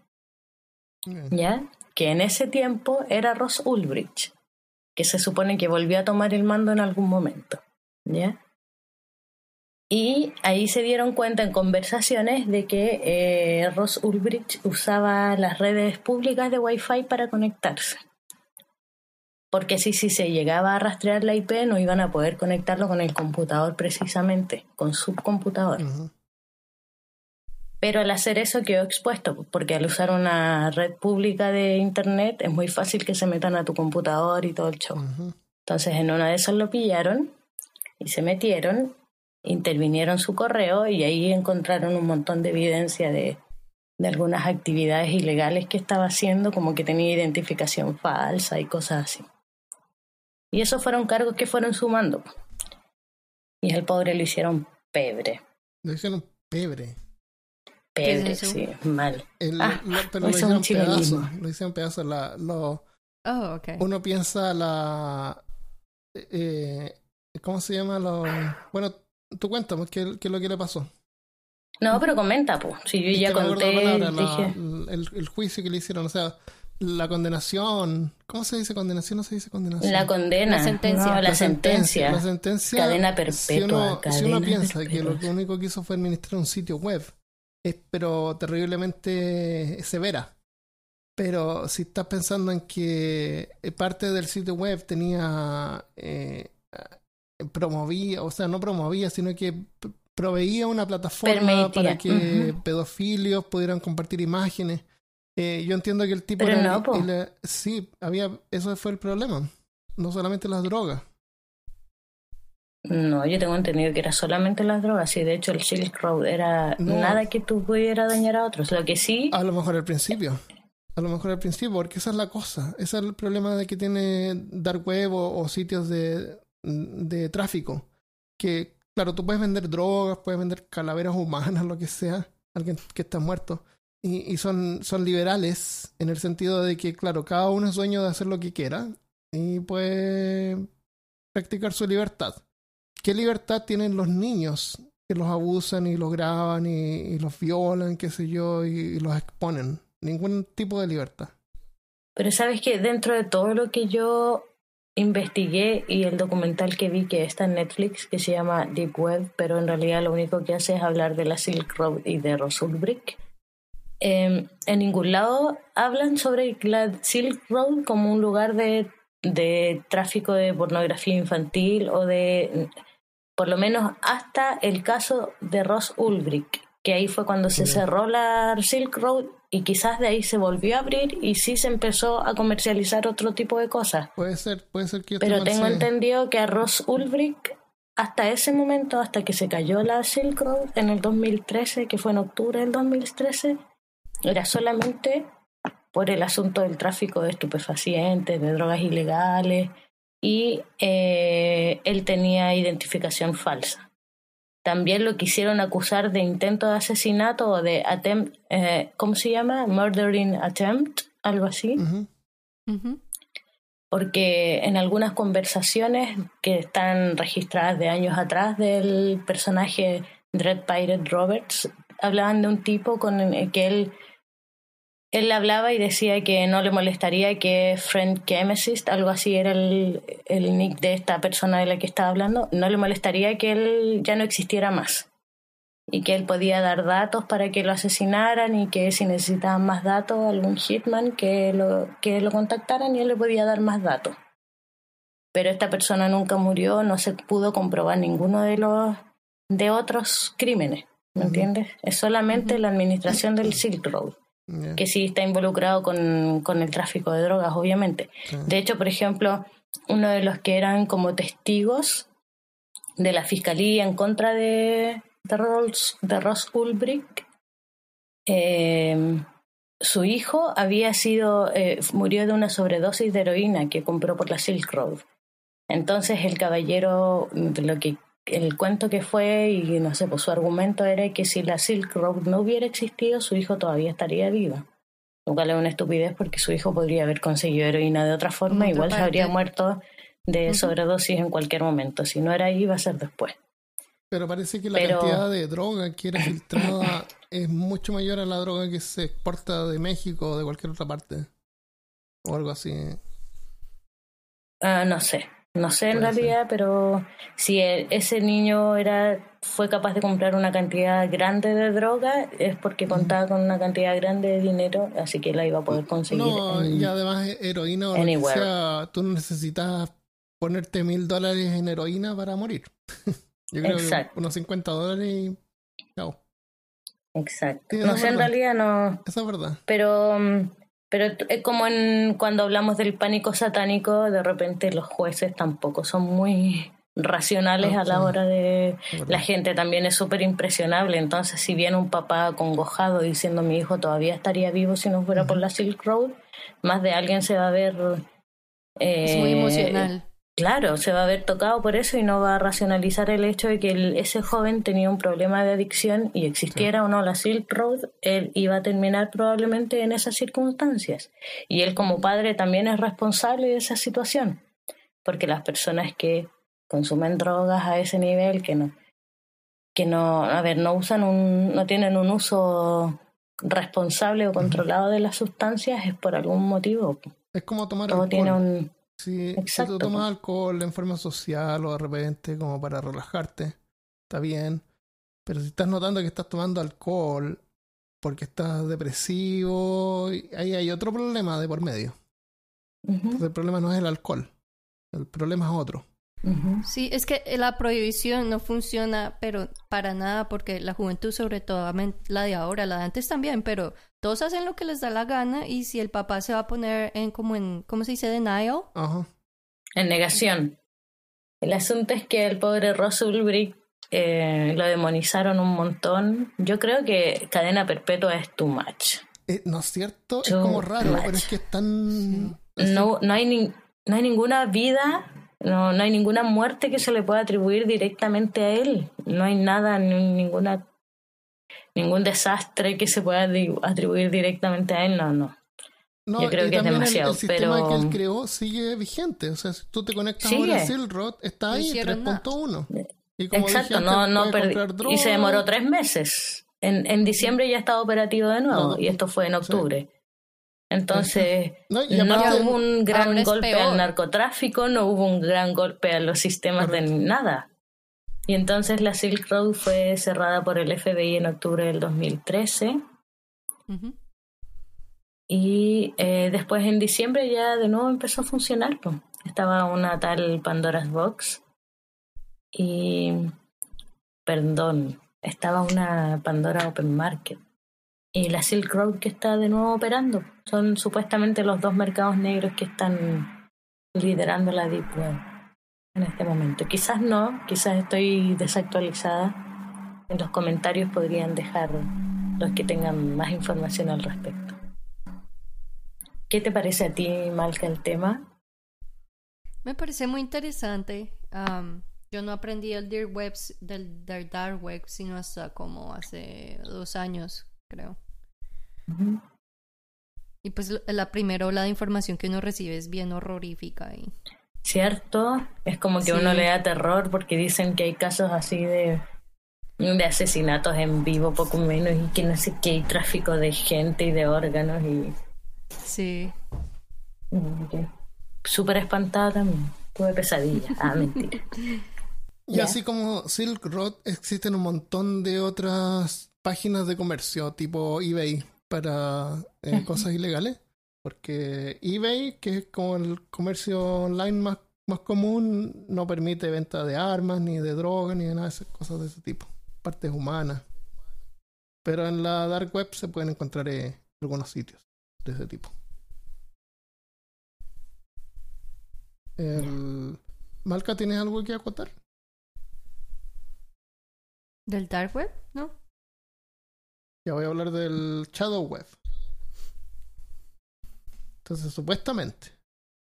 ¿ya? Que en ese tiempo era Ross Ulbricht, que se supone que volvió a tomar el mando en algún momento, ¿ya? Y ahí se dieron cuenta en conversaciones de que eh, Ross Ulbricht usaba las redes públicas de Wi-Fi para conectarse. Porque si, si se llegaba a rastrear la IP no iban a poder conectarlo con el computador precisamente, con su computador. Pero al hacer eso quedó expuesto, porque al usar una red pública de Internet es muy fácil que se metan a tu computador y todo el show. Entonces en una de esas lo pillaron y se metieron intervinieron su correo y ahí encontraron un montón de evidencia de, de algunas actividades ilegales que estaba haciendo, como que tenía identificación falsa y cosas así. Y esos fueron cargos que fueron sumando. Y al pobre lo hicieron pebre. Lo hicieron pebre. Pebre, sí, mal. ah, pero lo hicieron pedazo. Lo hicieron pedazo. La, lo, oh, okay. Uno piensa la... Eh, ¿Cómo se llama? Lo, bueno, tú cuéntame, ¿qué, ¿qué, es lo que le pasó? No, pero comenta, pues. Si yo ya conté. dije... el, el, juicio que le hicieron, o sea, la condenación. ¿Cómo se dice condenación? No se dice condenación. La condena. La sentencia. No, la, sentencia. La sentencia. Cadena perpetua. Si uno, piensa perpetua. que lo que único que hizo fue administrar un sitio web, es pero terriblemente severa. Pero si estás pensando en que parte del sitio web tenía eh, promovía, o sea, no promovía, sino que proveía una plataforma Permitía. para que uh -huh. pedofilios pudieran compartir imágenes. Eh, yo entiendo que el tipo Pero era, no, el, sí, había, eso fue el problema. No solamente las drogas. No, yo tengo entendido que era solamente las drogas y de hecho el Silk Road era No. nada que tú pudieras dañar a otros. Lo que sí, A lo mejor al principio. A lo mejor al principio, porque esa es la cosa. Ese es el problema de que tiene Dark Web o, o sitios de, de tráfico. Que, claro, tú puedes vender drogas, puedes vender calaveras humanas, <laughs> lo que sea, alguien que está muerto. Y, y son, son liberales en el sentido de que, claro, cada uno es dueño de hacer lo que quiera y puede practicar su libertad. ¿Qué libertad tienen los niños que los abusan y los graban y, los violan, qué sé yo, y, y los exponen? Ningún tipo de libertad. pero sabes que dentro de todo lo que yo investigué y el documental que vi que está en Netflix, que se llama Deep Web, pero en realidad lo único que hace es hablar de la Silk Road y de Rosulbrick. Eh, en ningún lado hablan sobre la Silk Road como un lugar de, de tráfico de pornografía infantil o de, por lo menos hasta el caso de Ross Ulbricht, que ahí fue cuando se cerró la Silk Road y quizás de ahí se volvió a abrir y sí se empezó a comercializar otro tipo de cosas. Puede ser, puede ser que Pero tengo entendido que a Ross Ulbricht, hasta ese momento, hasta que se cayó la Silk Road en el 2013, que fue en octubre del 2013, era solamente por el asunto del tráfico de estupefacientes, de drogas ilegales, y eh, él tenía identificación falsa. También lo quisieron acusar de intento de asesinato o de attempt, eh, ¿cómo se llama? Murdering attempt, algo así. Porque en algunas conversaciones que están registradas de años atrás del personaje Dread Pirate Roberts, hablaban de un tipo con el que él, él hablaba y decía que no le molestaría que Friend Chemist, algo así era el, el nick de esta persona de la que estaba hablando, no le molestaría que él ya no existiera más y que él podía dar datos para que lo asesinaran y que si necesitaban más datos, algún hitman que lo, que lo contactaran y él le podía dar más datos. Pero esta persona nunca murió, no se pudo comprobar ninguno de los de otros crímenes, ¿me entiendes? Es solamente la administración del Silk Road, Que sí está involucrado con, con el tráfico de drogas, obviamente. sí. De hecho, por ejemplo, uno de los que eran como testigos de la fiscalía en contra de, de Ross Ulbricht, eh, su hijo había sido, eh, murió de una sobredosis de heroína que compró por la Silk Road. Entonces el caballero, lo que el cuento que fue y no sé, pues su argumento era que si la Silk Road no hubiera existido, su hijo todavía estaría vivo. Lo cual es una estupidez porque su hijo podría haber conseguido heroína de otra forma, igual se habría muerto de sobredosis en cualquier momento. Si no era ahí, iba a ser después. Pero parece que la Pero- cantidad de droga que era filtrada <coughs> es mucho mayor a la droga que se exporta de México o de cualquier otra parte. O algo así. Ah, no sé, no sé en ser. realidad, pero si el- ese niño era fue capaz de comprar una cantidad grande de droga es porque contaba con una cantidad grande de dinero, así que la iba a poder conseguir. No, en- y además heroína o sea, tú no necesitas ponerte mil dólares en heroína para morir. <laughs> Yo creo Exacto. que unos 50 dólares y... Chao. Exacto. Sí, no sé, en realidad no, Esa es verdad. pero mm, pero es como en cuando hablamos del pánico satánico, de repente los jueces tampoco son muy racionales a la hora de la gente también es súper impresionable entonces si viene un papá acongojado diciendo mi hijo todavía estaría vivo si no fuera por la Silk Road más de alguien se va a ver Es muy eh, emocional. Claro, se va a ver tocado por eso y no va a racionalizar el hecho de que el- ese joven tenía un problema de adicción y existiera o no la Silk Road, él iba a terminar probablemente en esas circunstancias. Y él como padre también es responsable de esa situación, porque las personas que consumen drogas a ese nivel, que no, que no, a ver, no usan un, no tienen un uso responsable o controlado de las sustancias es por algún motivo. Es como tomar Todo alcohol. tiene un Si, si tú tomas alcohol en forma social o de repente como para relajarte, está bien. Pero si estás notando que estás tomando alcohol porque estás depresivo, ahí hay otro problema de por medio. Entonces, el problema no es el alcohol, el problema es otro. Sí, es que la prohibición no funciona, pero para nada, porque la juventud, sobre todo la de ahora, la de antes también, pero todos hacen lo que les da la gana y si el papá se va a poner en como en, ¿cómo se dice? Denial. Ajá. En negación. El asunto es que el pobre Ross Ulbricht eh, lo demonizaron un montón. Yo creo que cadena perpetua es too much. Eh, no es cierto, es como raro, much. pero es que es tan... No, no, hay, ni- no hay ninguna vida, no, no hay ninguna muerte que se le pueda atribuir directamente a él. No hay nada, ni- ninguna ningún desastre que se pueda atribuir directamente a él. No, no. No, Yo creo y que es también el- demasiado, el, sistema pero- que él creó sigue vigente. O sea, si tú te conectas Sigue. ahora a Silk Road, está No ahí hicieron nada. 3.1. Y como Exacto, dije no, no comprar Y se demoró tres meses. En, en diciembre ya estaba operativo de nuevo No, y esto fue en octubre. Entonces, No, y no aparte, hubo un gran golpe peor. al narcotráfico, no hubo un gran golpe a los sistemas de nada. Y entonces la Silk Road fue cerrada por el FBI en octubre del 2013 Ujú. y eh, después en diciembre ya de nuevo empezó a funcionar. pues. Estaba una tal Pandora's Box y, perdón, estaba una Pandora Open Market y la Silk Road que está de nuevo operando. Son supuestamente los dos mercados negros que están liderando la Deep Web en este momento. Quizás no, quizás estoy desactualizada. En los comentarios podrían dejar los que tengan más información al respecto. ¿Qué te parece a ti, Malca, el tema? Me parece muy interesante. Am, yo no aprendí el Dear Web, del, del Dark Web, sino hasta como hace dos años, creo. Y pues la- primera ola de información que uno recibe es bien horrorífica. Y... ¿Cierto? Es como que Sí. uno le da terror porque dicen que hay casos así de, de asesinatos en vivo, poco menos, y que no sé qué, hay tráfico de gente y de órganos, y Sí. y que- súper espantada también. Tuve pesadillas. Ah, <laughs> mentira. Y así como Silk Road, existen un montón de otras páginas de comercio, tipo eBay, para eh, cosas ilegales. Porque eBay, que es como el comercio online más, más común, no permite venta de armas, ni de drogas, ni de nada de esas cosas de ese tipo. Partes humanas. Pero en la dark web se pueden encontrar eh, algunos sitios de ese tipo. El... Malca, ¿tienes algo que acotar? ¿Del Dark Web? ¿No? Ya voy a hablar del Shadow Web. Entonces, supuestamente,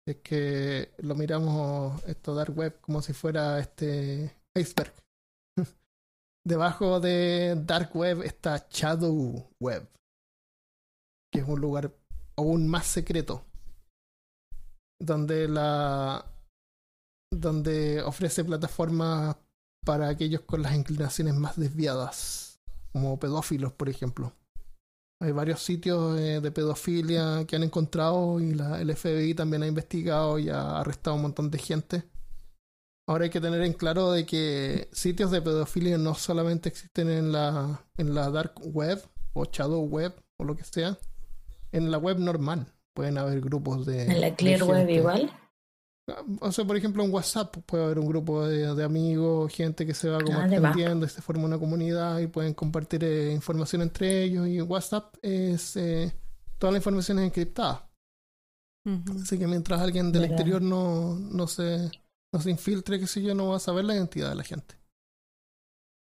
es que lo miramos esto Dark Web como si fuera este iceberg. <laughs> Debajo de Dark Web está Shadow Web, que es un lugar aún más secreto, donde la donde ofrece plataformas para aquellos con las inclinaciones más desviadas, como pedófilos, por ejemplo. Hay varios sitios de pedofilia que han encontrado y la, el FBI también ha investigado y ha arrestado un montón de gente. Ahora hay que tener en claro de que sitios de pedofilia no solamente existen en la, en la dark web o shadow web o lo que sea, en la web normal pueden haber grupos de... ¿En la clear web igual? O sea, por ejemplo, en WhatsApp puede haber un grupo de, amigos, gente que se va como extendiendo y se forma una comunidad y pueden compartir eh, información entre ellos. Y WhatsApp es eh, toda la información es encriptada. Así que mientras alguien del exterior no, no, se, no se infiltre, qué sé yo, no va a saber la identidad de la gente.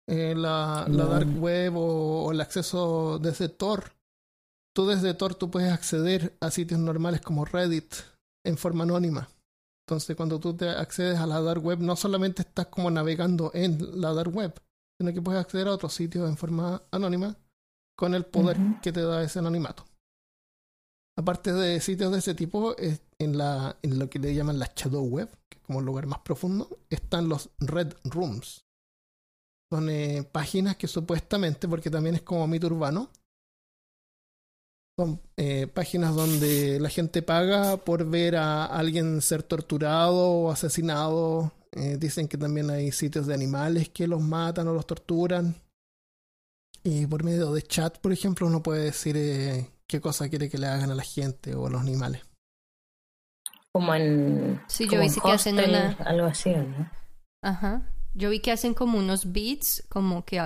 Eh, la, la, dark web o, o, el acceso desde Tor. Tú desde Tor tú puedes acceder a sitios normales como Reddit en forma anónima. Entonces, cuando tú te accedes a la dark web, no solamente estás como navegando en la dark web, sino que puedes acceder a otros sitios en forma anónima con el poder que te da ese anonimato. Aparte de sitios de ese tipo, en, la, en lo que le llaman la shadow web, que es como un lugar más profundo, están los red rooms. Son eh, páginas que supuestamente, porque también es como mito urbano, son eh, páginas donde la gente paga por ver a alguien ser torturado o asesinado. Eh, dicen que también hay sitios de animales que los matan o los torturan. Y por medio de chat, por ejemplo, uno puede decir eh, qué cosa quiere que le hagan a la gente o a los animales. Como en. Sí, yo vi que hacen algo así, ¿no? Ajá. Yo vi que hacen como unos beats, como que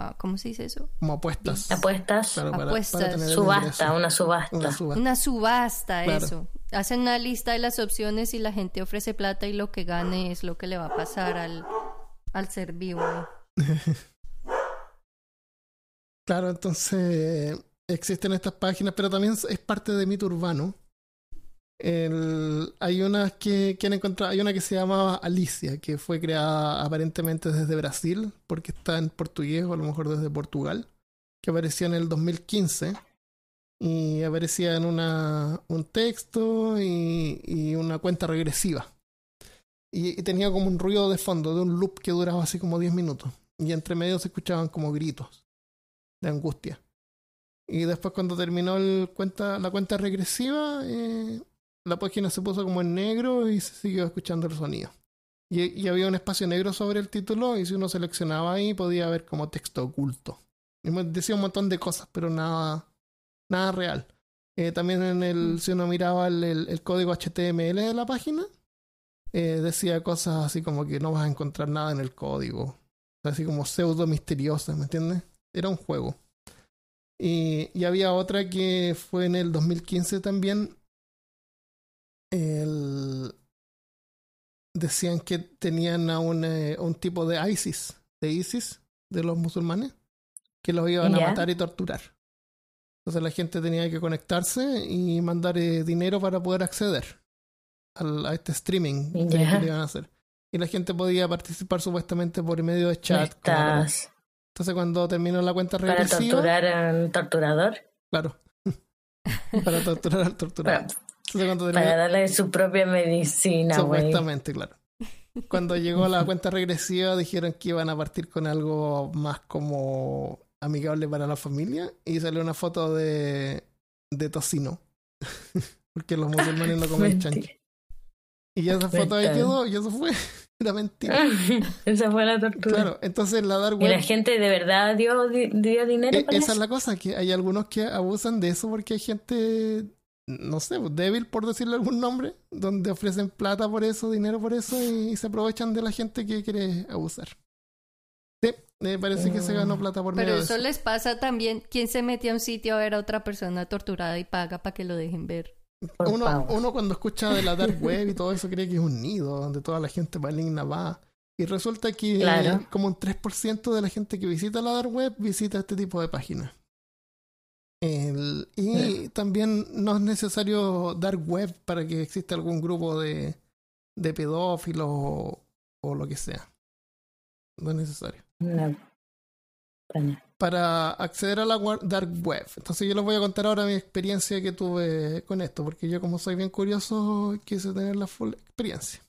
Ah, ¿cómo se dice eso? Como apuestas. Apuestas. apuestas. subasta, una subasta. Una subasta. eso. Hacen una lista de las opciones y la gente ofrece plata y lo que gane es lo que le va a pasar al, al ser vivo. <laughs> claro, entonces existen estas páginas, pero también es parte de mito urbano hay unas que, hay una que se llama Alicia, que fue creada aparentemente desde Brasil, porque está en portugués o a lo mejor desde Portugal, que apareció en el 2015 y aparecía en una, un texto y, y una cuenta regresiva. Y, y, tenía como un ruido de fondo, de un loop que duraba así como 10 minutos. Y entre medio se escuchaban como gritos de angustia. Y después cuando terminó el cuenta, la cuenta regresiva, eh, la página se puso como en negro y se siguió escuchando el sonido. Y, había un espacio negro sobre el título y si uno seleccionaba ahí podía ver como texto oculto. Y decía un montón de cosas, pero nada, nada real. Eh, también en el, mm. si uno miraba el, el, código HTML de la página, eh, decía cosas así como que no vas a encontrar nada en el código. Así como pseudo misteriosas, ¿me entiendes? Era un juego. Y, y había otra que fue en el 2015 también, el, decían que tenían a un, eh, un, tipo de ISIS, de ISIS, de los musulmanes, que los iban a matar y torturar. Entonces la gente tenía que conectarse y mandar eh, dinero para poder acceder al, a este streaming que iban a hacer. Y la gente podía participar supuestamente por medio de chat. Entonces cuando terminó la cuenta regresiva... <laughs> ¿Para torturar al torturador? Claro. para torturar al torturador. <laughs> Para darle su propia medicina, Supuestamente, claro. Cuando llegó la cuenta regresiva dijeron que iban a partir con algo más como amigable para la familia y salió una foto de, de tocino. <laughs> Porque los musulmanes no comen chancho. Y esa foto ahí quedó y eso fue. <laughs> Era mentira. esa fue la tortura. Claro, entonces la dark web. ¿Y la gente de verdad dio, dio dinero? E, esa es la cosa, que hay algunos que abusan de eso porque hay gente no sé, pues, débil por decirle algún nombre, donde ofrecen plata por eso, dinero por eso y, se aprovechan de la gente que quiere abusar. Sí, me parece que se ganó plata por Pero eso, les pasa también, ¿quién se mete a un sitio a ver a otra persona torturada y paga para que lo dejen ver? Uno, uno, cuando escucha de la dark web y todo eso cree que es un nido donde toda la gente maligna va. Y resulta que como un 3% de la gente que visita la dark web visita este tipo de páginas. El, y también no es necesario dar web para que exista algún grupo de, de pedófilos o, o, lo que sea. No es necesario. Para acceder a la dark web. Entonces yo les voy a contar ahora mi experiencia que tuve con esto, porque yo como soy bien curioso quise tener la full experiencia.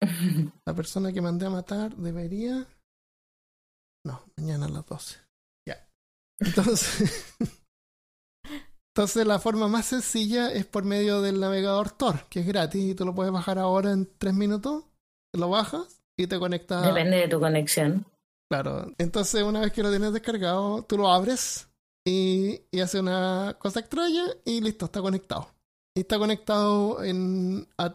<laughs> La persona que mandé a matar debería. No, mañana a las 12. Entonces. <laughs> Entonces, la forma más sencilla es por medio del navegador Tor, que es gratis y tú lo puedes bajar ahora en 3 minutos. Lo bajas y te conectas. Depende de tu conexión. Claro. Entonces, una vez que lo tienes descargado, tú lo abres y, y hace una cosa extraña y listo, está conectado. Y está conectado en, a,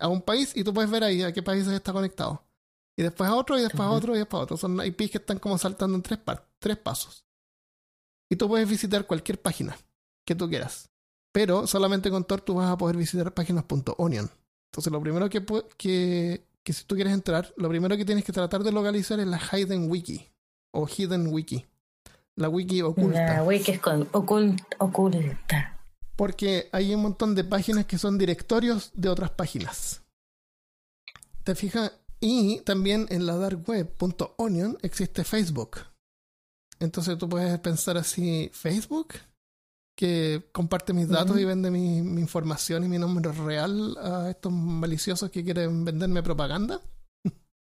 a un país y tú puedes ver ahí a qué países está conectado. Y después a otro, y después a otro, y después a otro. Son IPs que están como saltando en tres, tres pasos. Y tú puedes visitar cualquier página que tú quieras. Pero solamente con Tor tú vas a poder visitar páginas.onion. Entonces lo primero que, que, que si tú quieres entrar, lo primero que tienes que tratar de localizar es la Hidden Wiki. O Hidden Wiki. La wiki oculta. La wiki es con, ocult- oculta. Porque hay un montón de páginas que son directorios de otras páginas. ¿Te fijas? Y también en la dark web.onion existe Facebook. Entonces tú puedes pensar así, Facebook, que comparte mis datos y vende mi, mi información y mi nombre real a estos maliciosos que quieren venderme propaganda.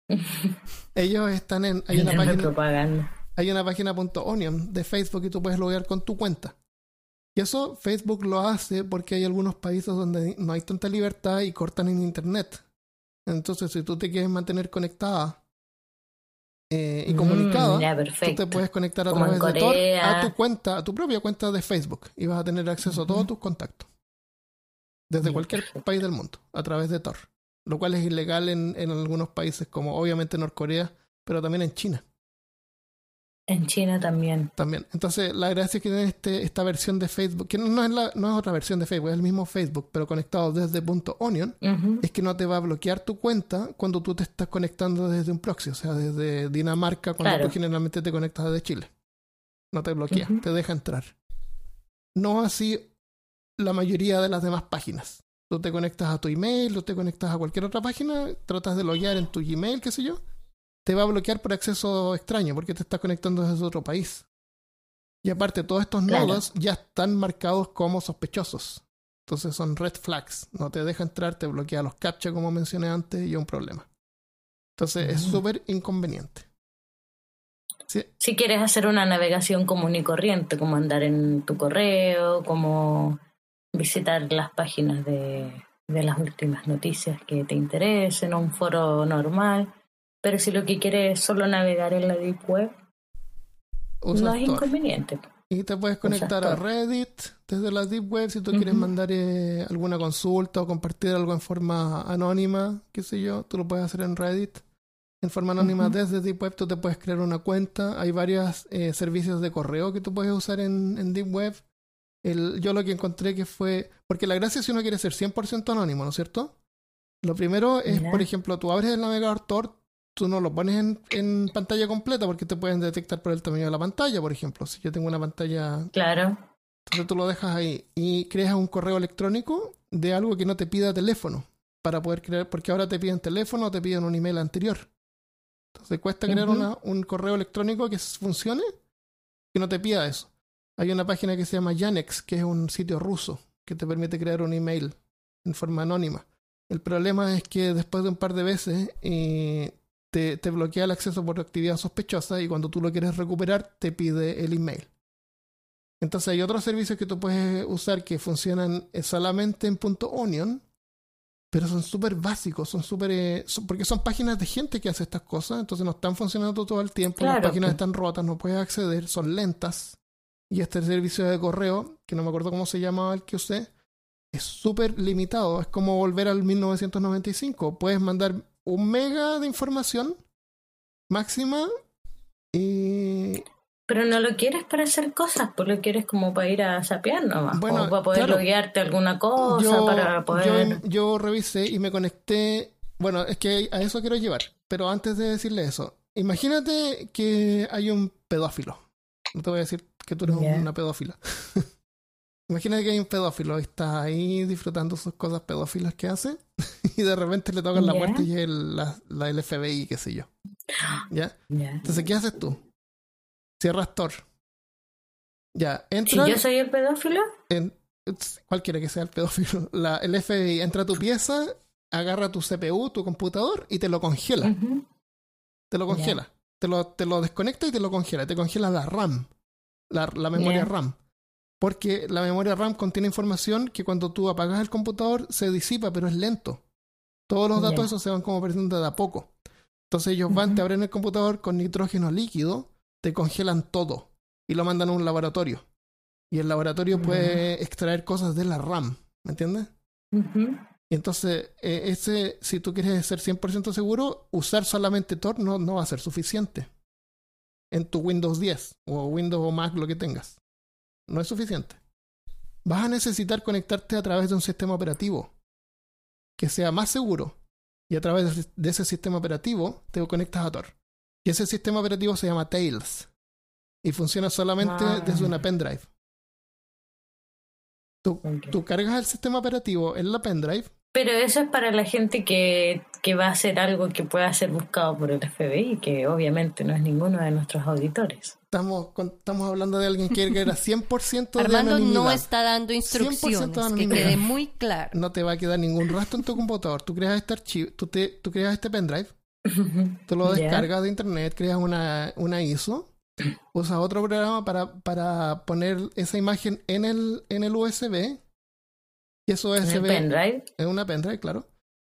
<laughs> Ellos están en... Hay una página propaganda. hay una página .onion de Facebook y tú puedes loguear con tu cuenta. Y eso Facebook lo hace porque hay algunos países donde no hay tanta libertad y cortan en internet. Entonces, si tú te quieres mantener conectada eh, y Mm, ya, tú te puedes conectar a Como través de Tor a tu cuenta, a tu propia cuenta de Facebook y vas a tener acceso a todos tus contactos. Desde cualquier perfecto. país del mundo, a través de Tor. Lo cual es ilegal en, en algunos países como obviamente Norcorea, pero también en China. En China también. También. Entonces, la gracia es que tiene este, esta versión de Facebook, que no, es la, no es otra versión de Facebook, es el mismo Facebook, pero conectado desde .onion, Ujú. es que no te va a bloquear tu cuenta cuando tú te estás conectando desde un proxy, o sea, desde Dinamarca, cuando Claro. tú generalmente te conectas desde Chile. No te bloquea, te deja entrar. No así la mayoría de las demás páginas. Tú te conectas a tu email, o te conectas a cualquier otra página, tratas de loguear en tu Gmail, qué sé yo, te va a bloquear por acceso extraño porque te estás conectando desde otro país. Y aparte, todos estos Claro. nodos ya están marcados como sospechosos. Entonces son red flags. No te deja entrar, te bloquea los captcha, como mencioné antes, y es un problema. Entonces es Mm. súper inconveniente. Sí, Si quieres hacer una navegación común y corriente, como andar en tu correo, como visitar las páginas de, de las últimas noticias que te interesen, o un foro normal. Pero si lo que quieres es solo navegar en la Deep Web, usas no es inconveniente. Y te puedes conectar a. Reddit desde la Deep Web si tú quieres mandar eh, alguna consulta o compartir algo en forma anónima, qué sé yo, tú lo puedes hacer en Reddit. En forma anónima desde Deep Web tú te puedes crear una cuenta. Hay varios eh, servicios de correo que tú puedes usar en, en Deep Web. El, yo lo que encontré que fue... Porque la gracia es si uno quiere ser 100% anónimo, ¿no es cierto? Lo primero es, por ejemplo, tú abres el navegador Tor, tú no lo pones en, en pantalla completa porque te pueden detectar por el tamaño de la pantalla, por ejemplo. Si yo tengo una pantalla Claro. entonces tú lo dejas ahí y creas un correo electrónico de algo que no te pida teléfono para poder crear, porque ahora te piden teléfono o te piden un email anterior. Entonces cuesta crear una- un correo electrónico que funcione que no te pida eso. Hay una página que se llama Yanex, que es un sitio ruso que te permite crear un email en forma anónima. El problema es que después de un par de veces eh, te, te bloquea el acceso por actividad sospechosa y cuando tú lo quieres recuperar te pide el email. Entonces hay otros servicios que tú puedes usar que funcionan eh, solamente en .onion, pero son súper básicos, son súper... eh, porque son páginas de gente que hace estas cosas, entonces no están funcionando todo el tiempo, las páginas están rotas, no puedes acceder, son lentas. Y este servicio de correo, que no me acuerdo cómo se llamaba el que usé, es súper limitado, es como volver al 1995. Puedes mandar un mega de información máxima y Pero no lo quieres para hacer cosas, pues lo quieres como para ir a sapear nomás. Bueno, o para poder claro. loguearte alguna cosa, yo, para poder... yo, yo revisé y me conecté. Bueno, es que a eso quiero llevar. Pero antes de decirle eso, imagínate que hay un pedófilo. No te voy a decir que tú eres una pedófila. <laughs> imagínate que hay un pedófilo y está ahí disfrutando sus cosas pedófilas que hace. <laughs> y de repente le tocan la puerta y es el, la, la del FBI, qué sé yo. ¿Ya? Entonces, ¿qué haces tú? Cierras Tor. Ya, Si entra. yo soy el pedófilo, en- cualquiera que sea el pedófilo, <laughs> la, el FBI entra a tu pieza agarra tu CPU, tu computador, y te lo congela. Te lo congela. Te, lo, te lo desconecta y te lo congela. Te congela la RAM, la, la memoria. RAM. Porque la memoria RAM contiene información que cuando tú apagas el computador se disipa, pero es lento. Todos los datos esos se van como perdiendo de a poco. Entonces ellos van, te abren el computador con nitrógeno líquido, te congelan todo y lo mandan a un laboratorio. Y el laboratorio puede extraer cosas de la RAM, ¿me entiendes? Y entonces, eh, ese, si tú quieres ser 100% seguro, usar solamente Tor no, no va a ser suficiente. En tu Windows 10 o Windows o Mac, lo que tengas. No es suficiente. Vas a necesitar conectarte a través de un sistema operativo que sea más seguro. Y a través de- ese sistema operativo te conectas a Tor. Y ese sistema operativo se llama Tails. Y funciona solamente Ah. desde una pendrive. Tú, tú cargas el sistema operativo en la pendrive Pero eso es para la gente que, que va a hacer algo que pueda ser buscado por el FBI, que obviamente no es ninguno de nuestros auditores. Estamos, con- estamos hablando de alguien que era 100% de Armando anonimidad. no está dando 100% instrucciones, que quede muy claro. No te va a quedar ningún rastro en tu computador. Tú creas este archivo, tú, te, tú creas este pendrive, <laughs> tú lo descargas de internet, creas una, una ISO, usas otro programa para, para poner esa imagen en el, en el USB. Y eso En el USB pendrive. es una pendrive, claro.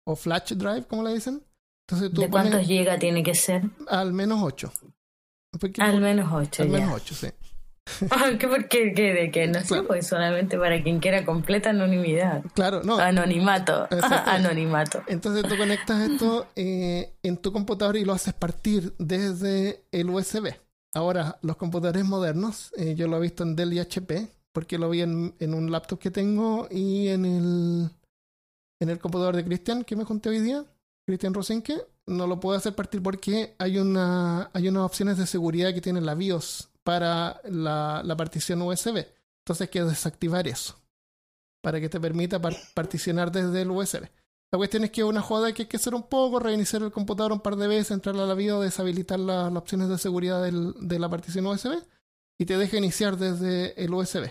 O flash drive, como le dicen. Entonces tú ¿De cuántos gigas tiene que ser? al menos 8. Al menos 8 al ya. menos 8, sí. <laughs> Ah, ¿qué, por qué, qué, de qué? No sé, Claro. pues solamente para quien quiera completa anonimidad. Claro, no. Anonimato. <laughs> Anonimato. Entonces tú conectas esto eh, en tu computador y lo haces partir desde el USB. Ahora, los computadores modernos, eh, yo lo he visto en Dell y HP, porque lo vi en, un laptop que tengo y en el, en el computador de Cristian que me junté hoy día, Cristian Rosenke, no lo puedo hacer partir porque hay, una, hay unas opciones de seguridad que tiene la BIOS para la, la partición USB. Entonces hay que desactivar eso para que te permita par- particionar desde el USB. La cuestión es que es una joda que hay que hacer un poco, reiniciar el computador un par de veces, entrar a la BIOS, deshabilitar la- las opciones de seguridad del- de la partición USB y te deja iniciar desde el USB.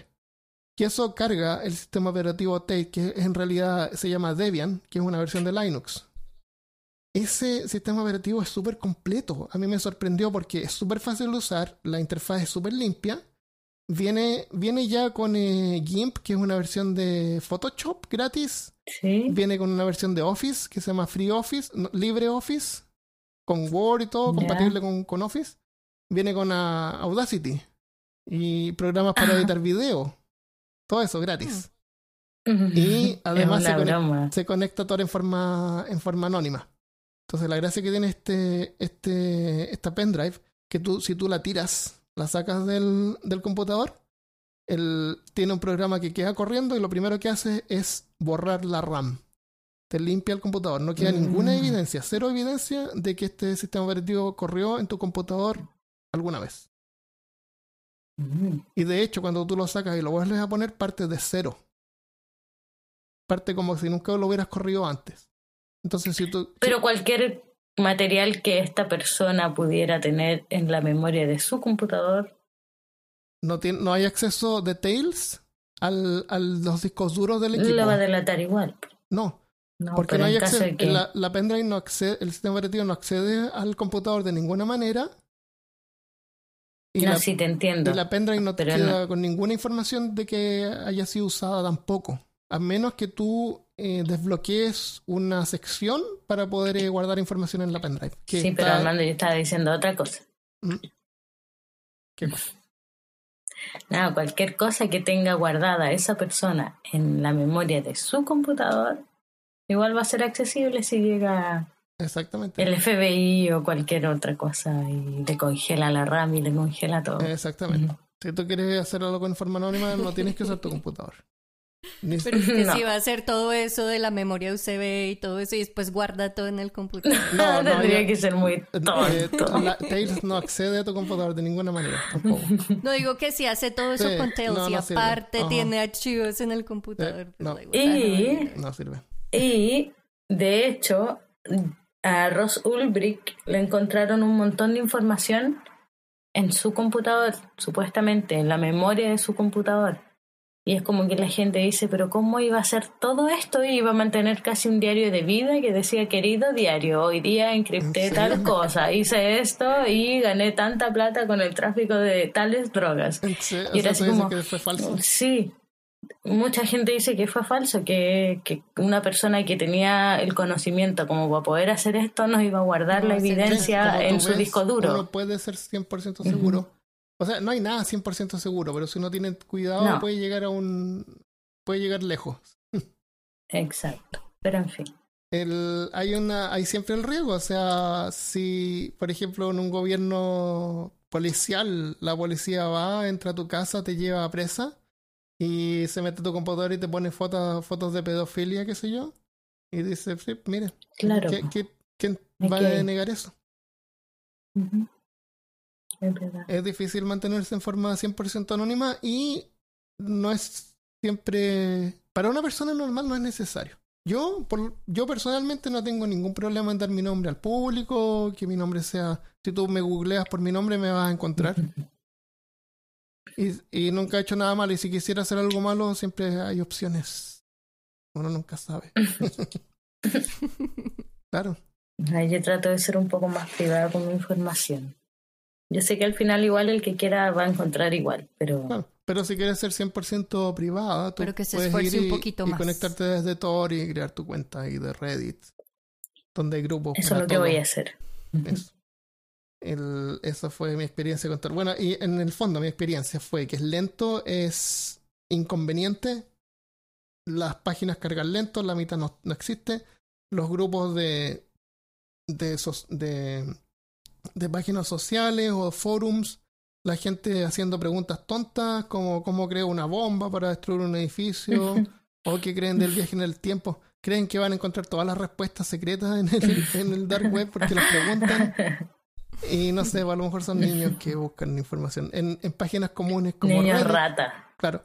Y eso carga el sistema operativo Tate, que en realidad se llama Debian, que es una versión de Linux. Ese sistema operativo es súper completo. A mí me sorprendió porque es súper fácil de usar, la interfaz es súper limpia. Viene, viene ya con eh, GIMP, que es una versión de Photoshop gratis. Sí. Viene con una versión de Office que se llama Free Office, no, LibreOffice, con Word y todo, compatible con, con Office. Viene con ah, Audacity y programas para Ah. editar video. Todo eso gratis. Y <laughs> además conecta-. Se conecta todo en forma, en forma anónima. Entonces la gracia que tiene este, este, esta pendrive, que tú, si tú la tiras, la sacas del, del computador, él tiene un programa que queda corriendo y lo primero que hace es borrar la RAM. Te limpia el computador. No queda ninguna Mm. evidencia, cero evidencia de que este sistema operativo corrió en tu computador alguna vez. Y de hecho, cuando tú lo sacas y lo vuelves a poner, parte de cero. Parte como si nunca lo hubieras corrido antes. Entonces, si tú. Pero cualquier material que esta persona pudiera tener en la memoria de su computador, no, tiene, no hay acceso de Tails al, a los discos duros del equipo. lo va a delatar igual. No, No, porque no hay acceso. que... La, la pendrive no accede, el sistema operativo no accede al computador de ninguna manera. Y, no, la, sí te entiendo. y la pendrive no te queda con ninguna información de que haya sido usada tampoco. A menos que tú eh, desbloquees una sección para poder eh, guardar información en la pendrive. Sí, pero Armando, yo estaba diciendo otra cosa. Mm. ¿Qué cosa? <laughs> Nada, cualquier cosa que tenga guardada esa persona en la memoria de su computador, igual va a ser accesible si llega Exactamente. el FBI o cualquier otra cosa y le congela la RAM y le congela todo. Exactamente. Si tú quieres hacerlo con forma anónima, no tienes que usar tu computador. Ni- Pero es que <laughs> No. si va a hacer todo eso de la memoria USB y todo eso y después guarda todo en el computador. <laughs> No, <laughs> no, Tendría ya- que ser muy eh, tonto. la- Tails no accede a tu computador de ninguna manera, tampoco. No digo que si hace todo eso Sí, con Tails no, y aparte Ajá. tiene archivos en el computador. Eh, pues no. da igual. Y- No sirve. Y de hecho, a Ross Ulbricht le encontraron un montón de información en su computador, supuestamente en la memoria de su computador. Y es como que la gente dice, pero ¿cómo iba a hacer todo esto? Y iba a mantener casi un diario de vida que decía, querido diario, hoy día encripté tal cosa, hice esto y gané tanta plata con el tráfico de tales drogas. Sí, Y era así como- que fue falso. Sí, mucha gente dice que fue falso, que, que una persona que tenía el conocimiento como para poder hacer esto nos iba a guardar No, la evidencia en su ves, disco duro. Uno puede ser 100% seguro. O sea, no hay nada 100% seguro, pero si uno tiene cuidado No. puede llegar a un... puede llegar lejos. Exacto, pero en fin. El, hay una hay siempre el riesgo, o sea, si por ejemplo en un gobierno policial la policía va, entra a tu casa, te lleva a presa y se mete a tu computador y te pone fotos fotos de pedofilia, qué sé yo, y dice, sí, mire, Claro. ¿qué- qué- ¿quién va a negar eso? Es verdad. Es difícil mantenerse en forma 100% anónima y no es siempre... Para una persona normal no es necesario. Yo, por, yo personalmente no tengo ningún problema en dar mi nombre al público, que mi nombre sea... Si tú me googleas por mi nombre me vas a encontrar. <laughs> Y, y nunca he hecho nada malo y si quisiera hacer algo malo siempre hay opciones. Uno nunca sabe. <laughs> claro. Ay, yo trato de ser un poco más privada con mi información. Yo sé que al final igual el que quiera va a encontrar igual, pero pero si quieres ser 100% privada, tú Pero que se puedes esfuerce ir un y- poquito y más. conectarte desde Tor y crear tu cuenta ahí de Reddit, donde hay grupos. eso es lo que voy a hacer. Eso. El- esa fue mi experiencia con Tor. Bueno, y en el fondo mi experiencia fue que es lento, es inconveniente, las páginas cargan lento, la mitad no, no existe, los grupos de de, esos, de de páginas sociales o forums, la gente haciendo preguntas tontas como cómo creo una bomba para destruir un edificio <laughs> o qué creen del viaje en el tiempo. Creen que van a encontrar todas las respuestas secretas en el, en el dark web porque las preguntan. <laughs> Y no sé, a lo mejor son niños que buscan información. En, en páginas comunes como Niños Reddit, rata. claro,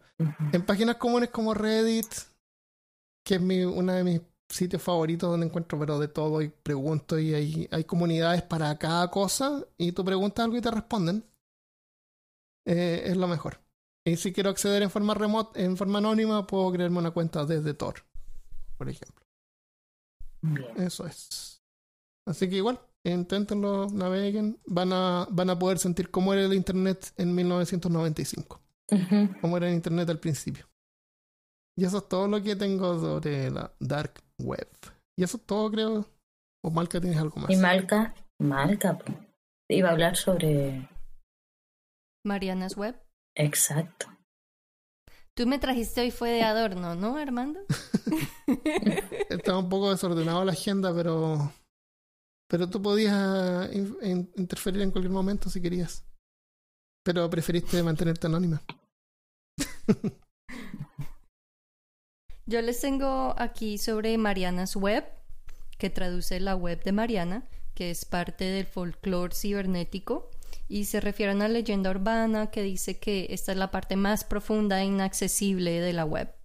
en páginas comunes como Reddit, que es mi, uno de mis sitios favoritos donde encuentro pero de todo y pregunto y hay, hay comunidades para cada cosa y tú preguntas algo y te responden. Eh, es lo mejor. Y si quiero acceder en forma remota, en forma anónima, puedo crearme una cuenta desde Tor, por ejemplo. Bien. Eso es. Así que igual, inténtenlo, naveguen, van a, van a poder sentir cómo era el Internet en 1995, Ujú. cómo era el Internet al principio. Y eso es todo lo que tengo sobre la Dark Web. Y eso es todo, creo. O Malca, tienes algo más. Y Malca, Malca, po. iba a hablar sobre... Mariana's Web. Exacto. Tú me trajiste hoy fue de adorno, ¿no, Armando? <laughs> Estaba un poco desordenado la agenda, pero. Pero tú podías in- interferir en cualquier momento si querías. Pero preferiste mantenerte anónima. <laughs> Yo les tengo aquí sobre Mariana's Web, que traduce la web de Mariana, que es parte del folclore cibernético, y se refiere a una leyenda urbana que dice que esta es la parte más profunda e inaccesible de la web.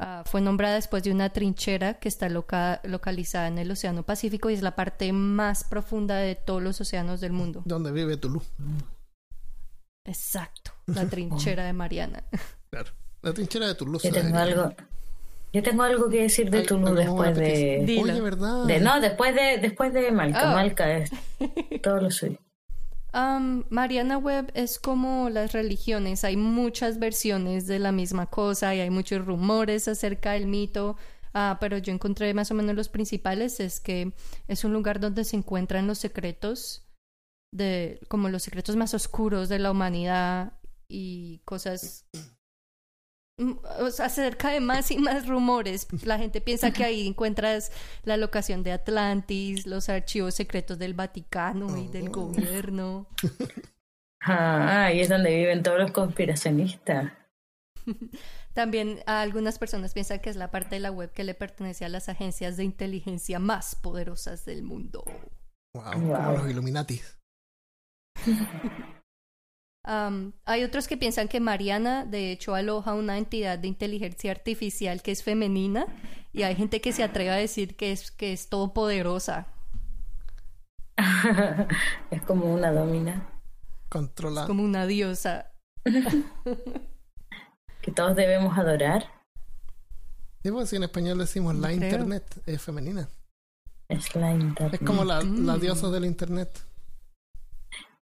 Ah, fue nombrada después de una trinchera que está loca- localizada en el Océano Pacífico y es la parte más profunda de todos los océanos del mundo. Donde vive Tulu. Exacto, <laughs> la trinchera de Mariana. <laughs> Claro. La trinchera de Tulu. Yo tengo algo... Yo tengo algo que decir de algo después de... Dilo. Oye, ¿verdad? de- No, después de, después de Malca. Oh. Malca es <laughs> todo lo suyo. Am, Mariana Web es como las religiones, hay muchas versiones de la misma cosa y hay muchos rumores acerca del mito, ah, pero yo encontré más o menos los principales, es que es un lugar donde se encuentran los secretos de, como los secretos más oscuros de la humanidad y cosas acerca de más y más rumores. La gente piensa que ahí encuentras la locación de Atlantis, los archivos secretos del Vaticano y del Oh. gobierno. Ah, ahí es donde viven todos los conspiracionistas. <laughs> También a algunas personas piensan que es la parte de la web que le pertenece a las agencias de inteligencia más poderosas del mundo. Wow, como Wow. los Illuminati. <laughs> Hay otros que piensan que Mariana, de hecho, aloja una entidad de inteligencia artificial que es femenina y hay gente que se atreve a decir que es, que es todopoderosa. <laughs> es como una domina. Controla. como una diosa. <laughs> que todos debemos adorar. Sí, pues si en español decimos la Creo. internet, es femenina. Es la internet. Es como la, la Mm. diosa del internet.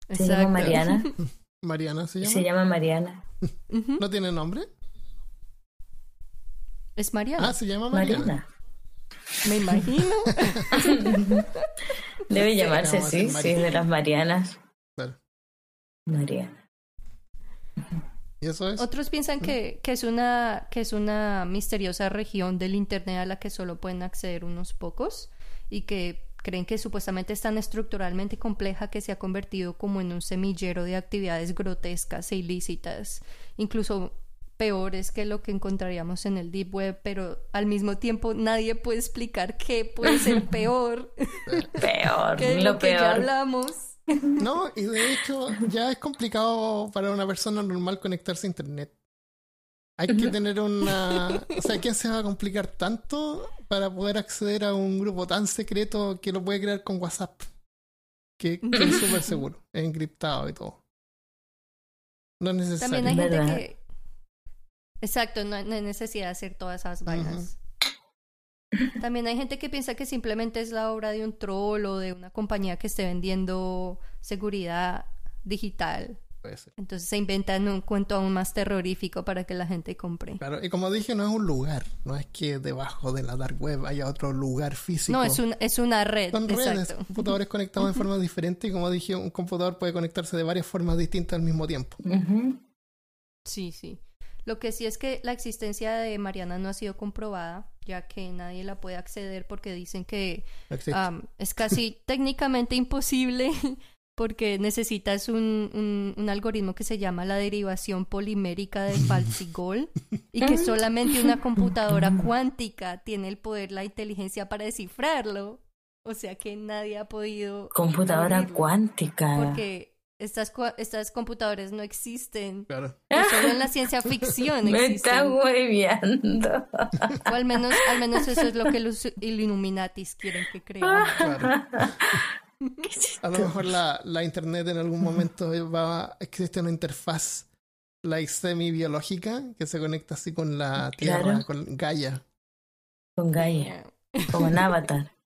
Llama Mariana. <laughs> Mariana se llama. Se llama Mariana. ¿No tiene nombre? Es Mariana. Ah, se llama Mariana. Mariana. Me imagino. <laughs> Debe llamarse sí, es de las Marianas. Claro. Mariana. ¿Y eso es? Otros piensan que, que es una, que es una misteriosa región del Internet a la que solo pueden acceder unos pocos y que creen que supuestamente es tan estructuralmente compleja que se ha convertido como en un semillero de actividades grotescas e ilícitas, incluso peores que lo que encontraríamos en el Deep Web, pero al mismo tiempo nadie puede explicar qué puede ser <laughs> peor Peor, que lo lo que ya peor. hablamos. No, y de hecho ya es complicado para una persona normal conectarse a internet. Hay que tener una... O sea, ¿quién se va a complicar tanto para poder acceder a un grupo tan secreto que lo puede crear con WhatsApp? Que, que es súper seguro, es encriptado y todo. No es necesario. También hay gente ¿Verdad? que... Exacto, no, no hay necesidad de hacer todas esas vainas. También hay gente que piensa que simplemente es la obra de un troll o de una compañía que esté vendiendo seguridad digital. Puede ser. Entonces se inventan un cuento aún más terrorífico para que la gente compre. Claro, y como dije, no es un lugar, no es que debajo de la dark web haya otro lugar físico. No, es, un, es una red. Son redes, Exacto. computadores conectados de forma diferente y como dije, un computador puede conectarse de varias formas distintas al mismo tiempo. Sí, sí. Lo que sí es que la existencia de Mariana no ha sido comprobada, ya que nadie la puede acceder porque dicen que es casi <laughs> técnicamente imposible porque necesitas un, un- un algoritmo que se llama la derivación polimérica de Falsigol <laughs> y que solamente una computadora <laughs> cuántica tiene el poder, la inteligencia para descifrarlo. O sea que nadie ha podido... Computadora cuántica. Porque estas, estas computadoras no existen. Claro. Solo en la <laughs> ciencia ficción Me está existen. hueveando. O al menos, al menos eso es lo que los Illuminatis quieren que creamos. Claro. <laughs> A lo mejor la, la internet en algún momento va a existe una interfaz like semi-biológica que se conecta así con la Tierra, Claro. con Gaia. Con Gaia, como en Avatar. <laughs>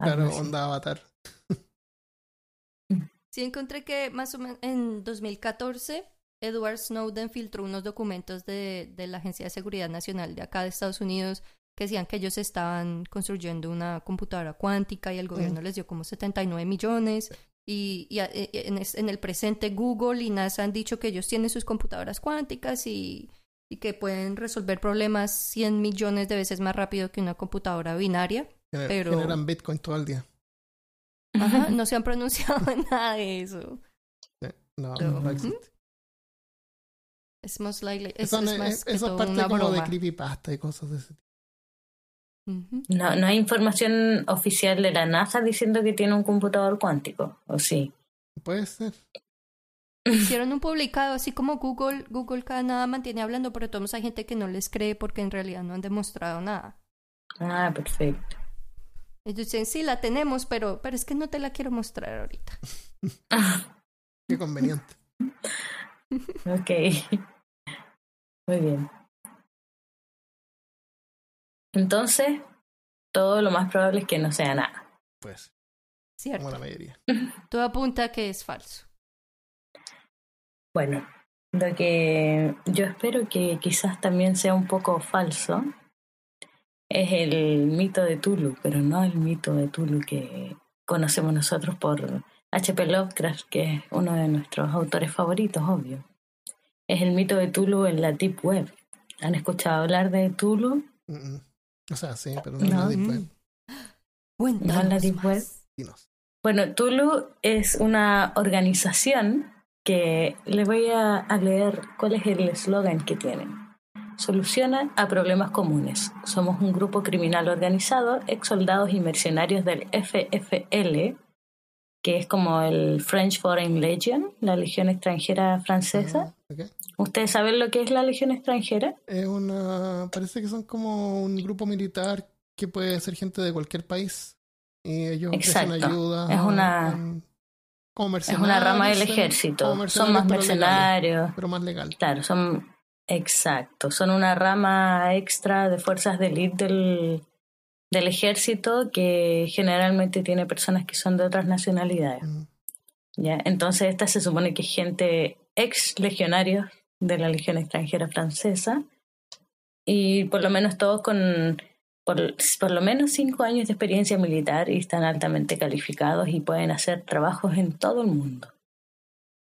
Claro, así. onda avatar. <laughs> Sí, encontré que más o menos en 2014 Edward Snowden filtró unos documentos de, de la Agencia de Seguridad Nacional de acá de Estados Unidos que decían que ellos estaban construyendo una computadora cuántica y el gobierno les dio como 79 millones. Y, y a- e- e- en, es- en el presente Google y NASA han dicho que ellos tienen sus computadoras cuánticas y, y que pueden resolver problemas 100 millones de veces más rápido que una computadora binaria. Gener- Pero- Generan Bitcoin todo el día. Ajá, <laughs> no se han pronunciado en <laughs> nada de eso. Sí. No, Pero- no existe. Es most likely, es, es no- más es- que eso es todo parte una como de broma. creepypasta y cosas de ese. No, no hay información oficial de la NASA diciendo que tiene un computador cuántico, ¿o sí? Puede ser. Hicieron un publicado, así como Google, Google cada nada mantiene hablando, pero todos hay gente que no les cree porque en realidad no han demostrado nada. Ah, perfecto. Ellos dicen, sí, la tenemos, pero, pero es que no te la quiero mostrar ahorita. Qué conveniente. <laughs> Ok. Muy bien. Entonces, todo lo más probable es que no sea nada. Pues, Cierto. como la mayoría. <laughs> Todo apunta a que es falso. Bueno, lo que yo espero que quizás también sea un poco falso es el mito de Tulu, pero no el mito de Tulu que conocemos nosotros por H.P. Lovecraft, que es uno de nuestros autores favoritos, obvio. Es el mito de Tulu en la Deep Web. ¿Han escuchado hablar de Tulu? Mm, mm. O sea, sí, pero no, la. Deep Web. Cuéntanos No en la Deep más. Web. Dinos. Bueno, Tulu es una organización que le voy a, a leer cuál es el eslogan que tienen. Soluciona a problemas comunes. Somos un grupo criminal organizado, ex soldados y mercenarios del FFL, que es como el French Foreign Legion, la Legión extranjera francesa. Ah. ¿Ustedes saben lo que es la Legión extranjera? Es una. Parece que son como un grupo militar que puede ser gente de cualquier país. Y ellos Exacto. ayuda. Es una- como Es una rama del ejército. Son más pero mercenarios. pero más legal. Claro, son Exacto, son una rama extra de fuerzas de élite del, del ejército que generalmente tiene personas que son de otras nacionalidades. Mm. ¿ya? Entonces esta se supone que es gente ex legionarios de la Legión extranjera francesa y por lo menos todos con por, por lo menos cinco años de experiencia militar y están altamente calificados y pueden hacer trabajos en todo el mundo.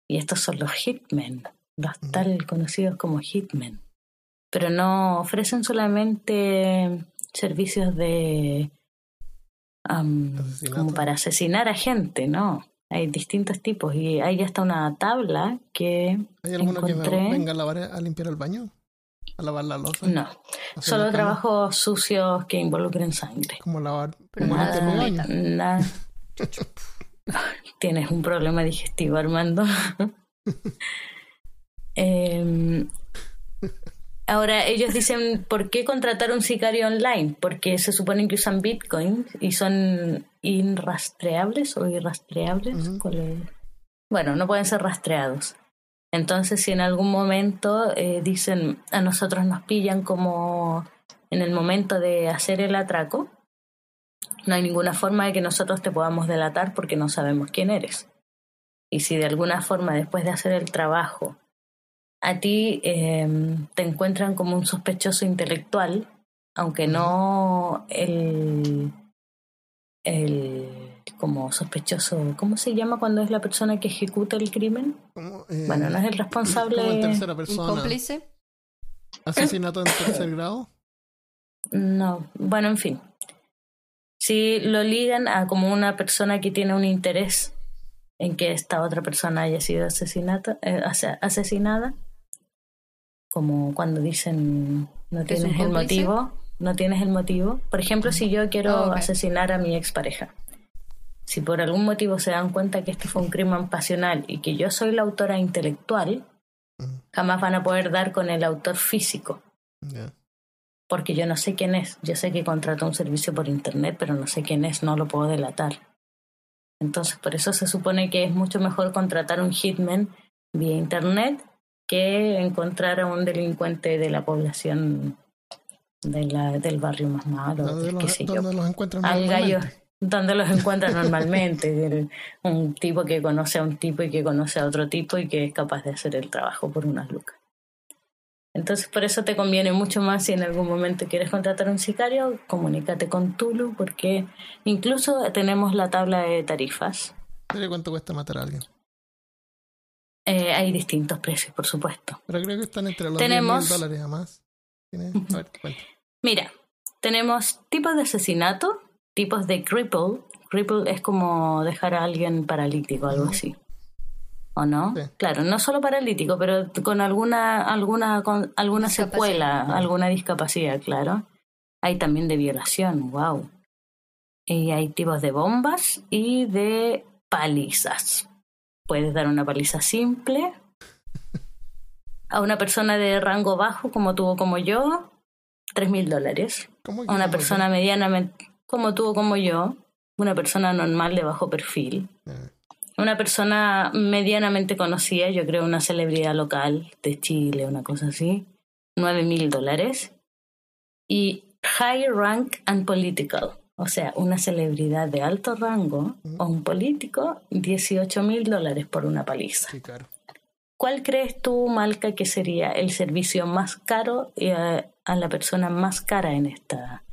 Y estos son los hitmen, los Mm. tal conocidos como hitmen. Pero no ofrecen solamente servicios de Asesinato. como para asesinar a gente, ¿no? Hay distintos tipos y hay hasta una tabla que ¿Hay alguno que me encontré- venga a, lavar, a limpiar el baño? ¿A lavar la losa? no, ¿Hacer solo trabajos sucios que involucren sangre. Como lavar Pero como nada baño. <laughs> Tienes un problema digestivo, Armando. <laughs> Em, ahora, ellos dicen, ¿por qué contratar un sicario online? Porque se suponen que usan Bitcoin y son irrastreables o irrastreables. Bueno, no pueden ser rastreados. Entonces, si en algún momento eh, dicen, a nosotros nos pillan como en el momento de hacer el atraco, no hay ninguna forma de que nosotros te podamos delatar porque no sabemos quién eres. Y si de alguna forma después de hacer el trabajo a ti eh, te encuentran como un sospechoso intelectual, aunque no el, el como sospechoso, ¿cómo se llama cuando es la persona que ejecuta el crimen? Como, eh, Bueno, no es el como en responsable. tercera ¿Un persona. cómplice? Asesinato en <coughs> tercer grado. No, bueno, en fin. Si lo ligan a como una persona que tiene un interés en que esta otra persona haya sido asesinata, eh, ase- asesinada, como cuando dicen no ¿Que es un tienes el motivo, no tienes el motivo. Por ejemplo, si yo quiero ok. asesinar a mi expareja, si por algún motivo se dan cuenta que este fue un crimen pasional y que yo soy la autora intelectual, Mm, jamás van a poder dar con el autor físico porque yo no sé quién es. Yo sé que contrató un servicio por internet, pero no sé quién es, no lo puedo delatar. Entonces, por eso se supone que es mucho mejor contratar un hitman vía internet que encontrar a un delincuente de la población de la, del barrio más malo, ¿Dónde los, sé yo. dónde los encuentran Al gallo, normalmente? donde los encuentran normalmente, <laughs> un tipo que conoce a un tipo y que conoce a otro tipo y que es capaz de hacer el trabajo por unas lucas. Entonces, por eso te conviene mucho más si en algún momento quieres contratar un sicario, comunícate con Tulu, porque incluso tenemos la tabla de tarifas. ¿Pero cuánto cuesta matar a alguien? Eh, hay distintos precios, por supuesto. Pero creo que están entre los Tenemos- 10 mil dólares a más. ¿Tiene? A ver, cuenta. Mira, tenemos tipos de asesinato, tipos de cripple. Cripple es como dejar a alguien paralítico, algo así. ¿O no? Sí. Claro, no solo paralítico, pero con alguna, alguna, con alguna secuela, alguna discapacidad, claro. Hay también de violación, wow. Y hay tipos de bombas y de palizas. Puedes dar una paliza simple a una persona de rango bajo, como tú o como yo, tres mil dólares. ¿Cómo que A una persona medianamente, como tú o como yo, una persona normal de bajo perfil, una persona medianamente conocida, yo creo una celebridad local de Chile, una cosa así, nueve mil dólares. Y high rank and political, o sea, una celebridad de alto rango o un político, 18 mil dólares por una paliza. Qué caro. ¿Cuál crees tú, Malca, que sería el servicio más caro y a, a la persona más cara en esta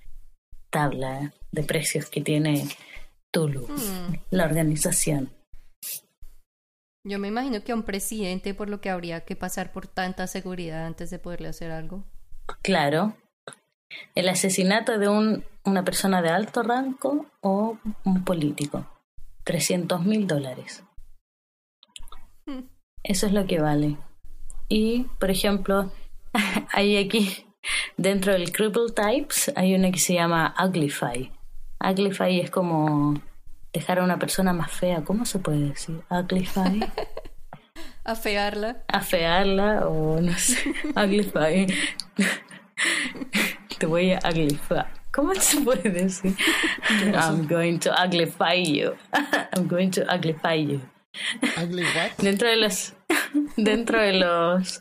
tabla de precios que tiene Tulu, Hmm. la organización? Yo me imagino que a un presidente, por lo que habría que pasar por tanta seguridad antes de poderle hacer algo. Claro, el asesinato de un, una persona de alto rango o un político. 300 mil dólares. Hmm. Eso es lo que vale. Y, por ejemplo, <laughs> hay aquí, dentro del Cripple Types, hay una que se llama Uglify. Uglify es como dejar a una persona más fea. ¿Cómo se puede decir? Uglify. <laughs> Afearla. Afearla o no sé. <laughs> Uglify. Te voy a uglify. ¿Cómo se puede decir? I'm going to uglify you. <laughs> I'm going to uglify you. Ugly what? Dentro de los dentro de los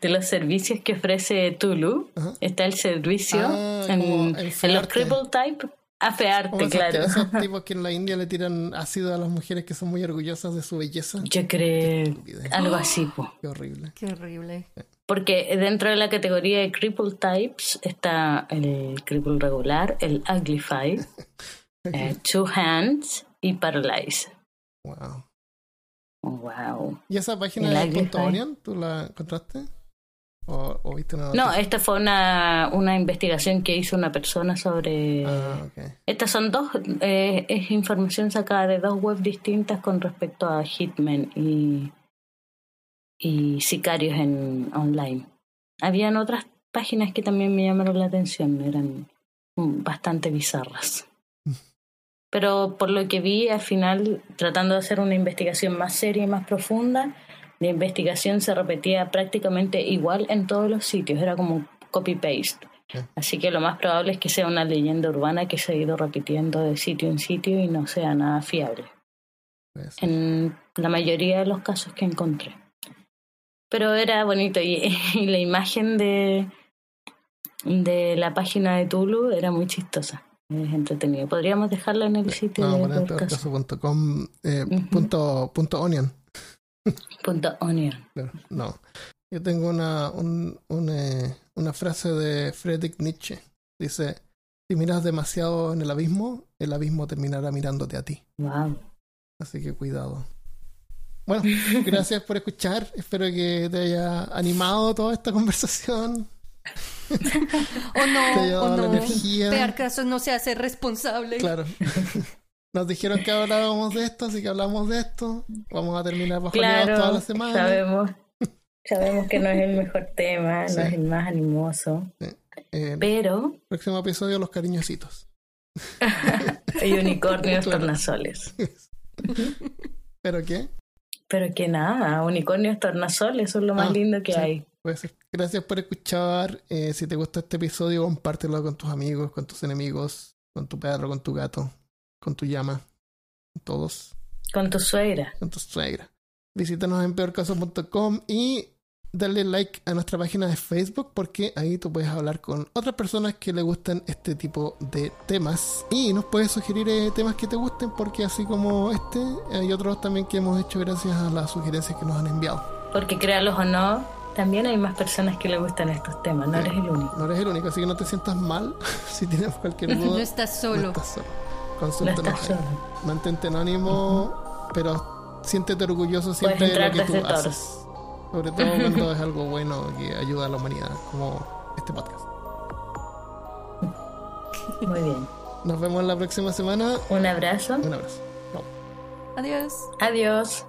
de los servicios que ofrece Tulu. Ajá. Está el servicio Ah, en, en los cripple type, afearte, esos, claro. esos <laughs> tipos que en la India le tiran ácido a las mujeres que son muy orgullosas de su belleza. Yo creo algo así, po. Qué horrible. Qué horrible. Porque dentro de la categoría de cripple types está el cripple regular, el uglified, <laughs> eh, two hands y paralyze. Wow. Wow. ¿Y esa página El de Uglify. punto Onion, tú la encontraste? ¿O, o viste una No, esta fue una, una investigación que hizo una persona sobre... Ah, ok. Estas son dos, eh, es información sacada de dos webs distintas con respecto a hitmen y, y sicarios en online. Habían otras páginas que también me llamaron la atención, eran mm, bastante bizarras. <laughs> Pero por lo que vi, al final, tratando de hacer una investigación más seria y más profunda, la investigación se repetía prácticamente igual en todos los sitios, era como copy-paste. Así que lo más probable es que sea una leyenda urbana que se ha ido repitiendo de sitio en sitio y no sea nada fiable, en la mayoría de los casos que encontré. Pero era bonito y, <laughs> y la imagen de, de la página de Tulu era muy chistosa, es entretenido. Podríamos dejarla en el sitio No, de poner podcast. peorcaso.com, eh, punto, punto onion. Punto onion. No. Yo tengo una, un- un, eh, una frase de Friedrich Nietzsche. Dice, si miras demasiado en el abismo, el abismo terminará mirándote a ti. Wow. Así que cuidado. Bueno, <laughs> gracias por escuchar. Espero que te haya animado toda esta conversación. O Te no, o no. energía. Peor caso no se hace responsable. Claro. <laughs> Nos dijeron que hablábamos de esto, así que hablamos de esto. Vamos a terminar bajo Claro, toda la semana. sabemos, sabemos que no es el mejor tema, Sí. no es el más animoso, Eh, pero próximo episodio, los cariñositos. <laughs> hay unicornios Claro. tornasoles. ¿Pero qué? Pero que nada, unicornios tornasoles son lo más Ah, lindo que sí. hay. Puede ser. Gracias por escuchar. Eh, si te gustó este episodio, compártelo con tus amigos, con tus enemigos, con tu perro, con tu gato, con tu llama, con todos, Con tu suegra. con tu suegra. Visítanos en peorcaso.com y darle like a nuestra página de Facebook porque ahí tú puedes hablar con otras personas que le gustan este tipo de temas y nos puedes sugerir eh, temas que te gusten porque así como este hay otros también que hemos hecho gracias a las sugerencias que nos han enviado. Porque créalos o no, también hay más personas que le gustan estos temas, no eres el único. No eres el único, así que no te sientas mal <laughs> si tienes cualquier duda. <laughs> No estás solo. No estás solo. No estás solo. Mantente anónimo, pero siéntete orgulloso siempre de lo que tú todos. Sobre todo cuando es algo bueno que ayuda a la humanidad, como este podcast. Muy bien. Nos vemos la próxima semana. Un abrazo. Un abrazo. Adiós. Adiós.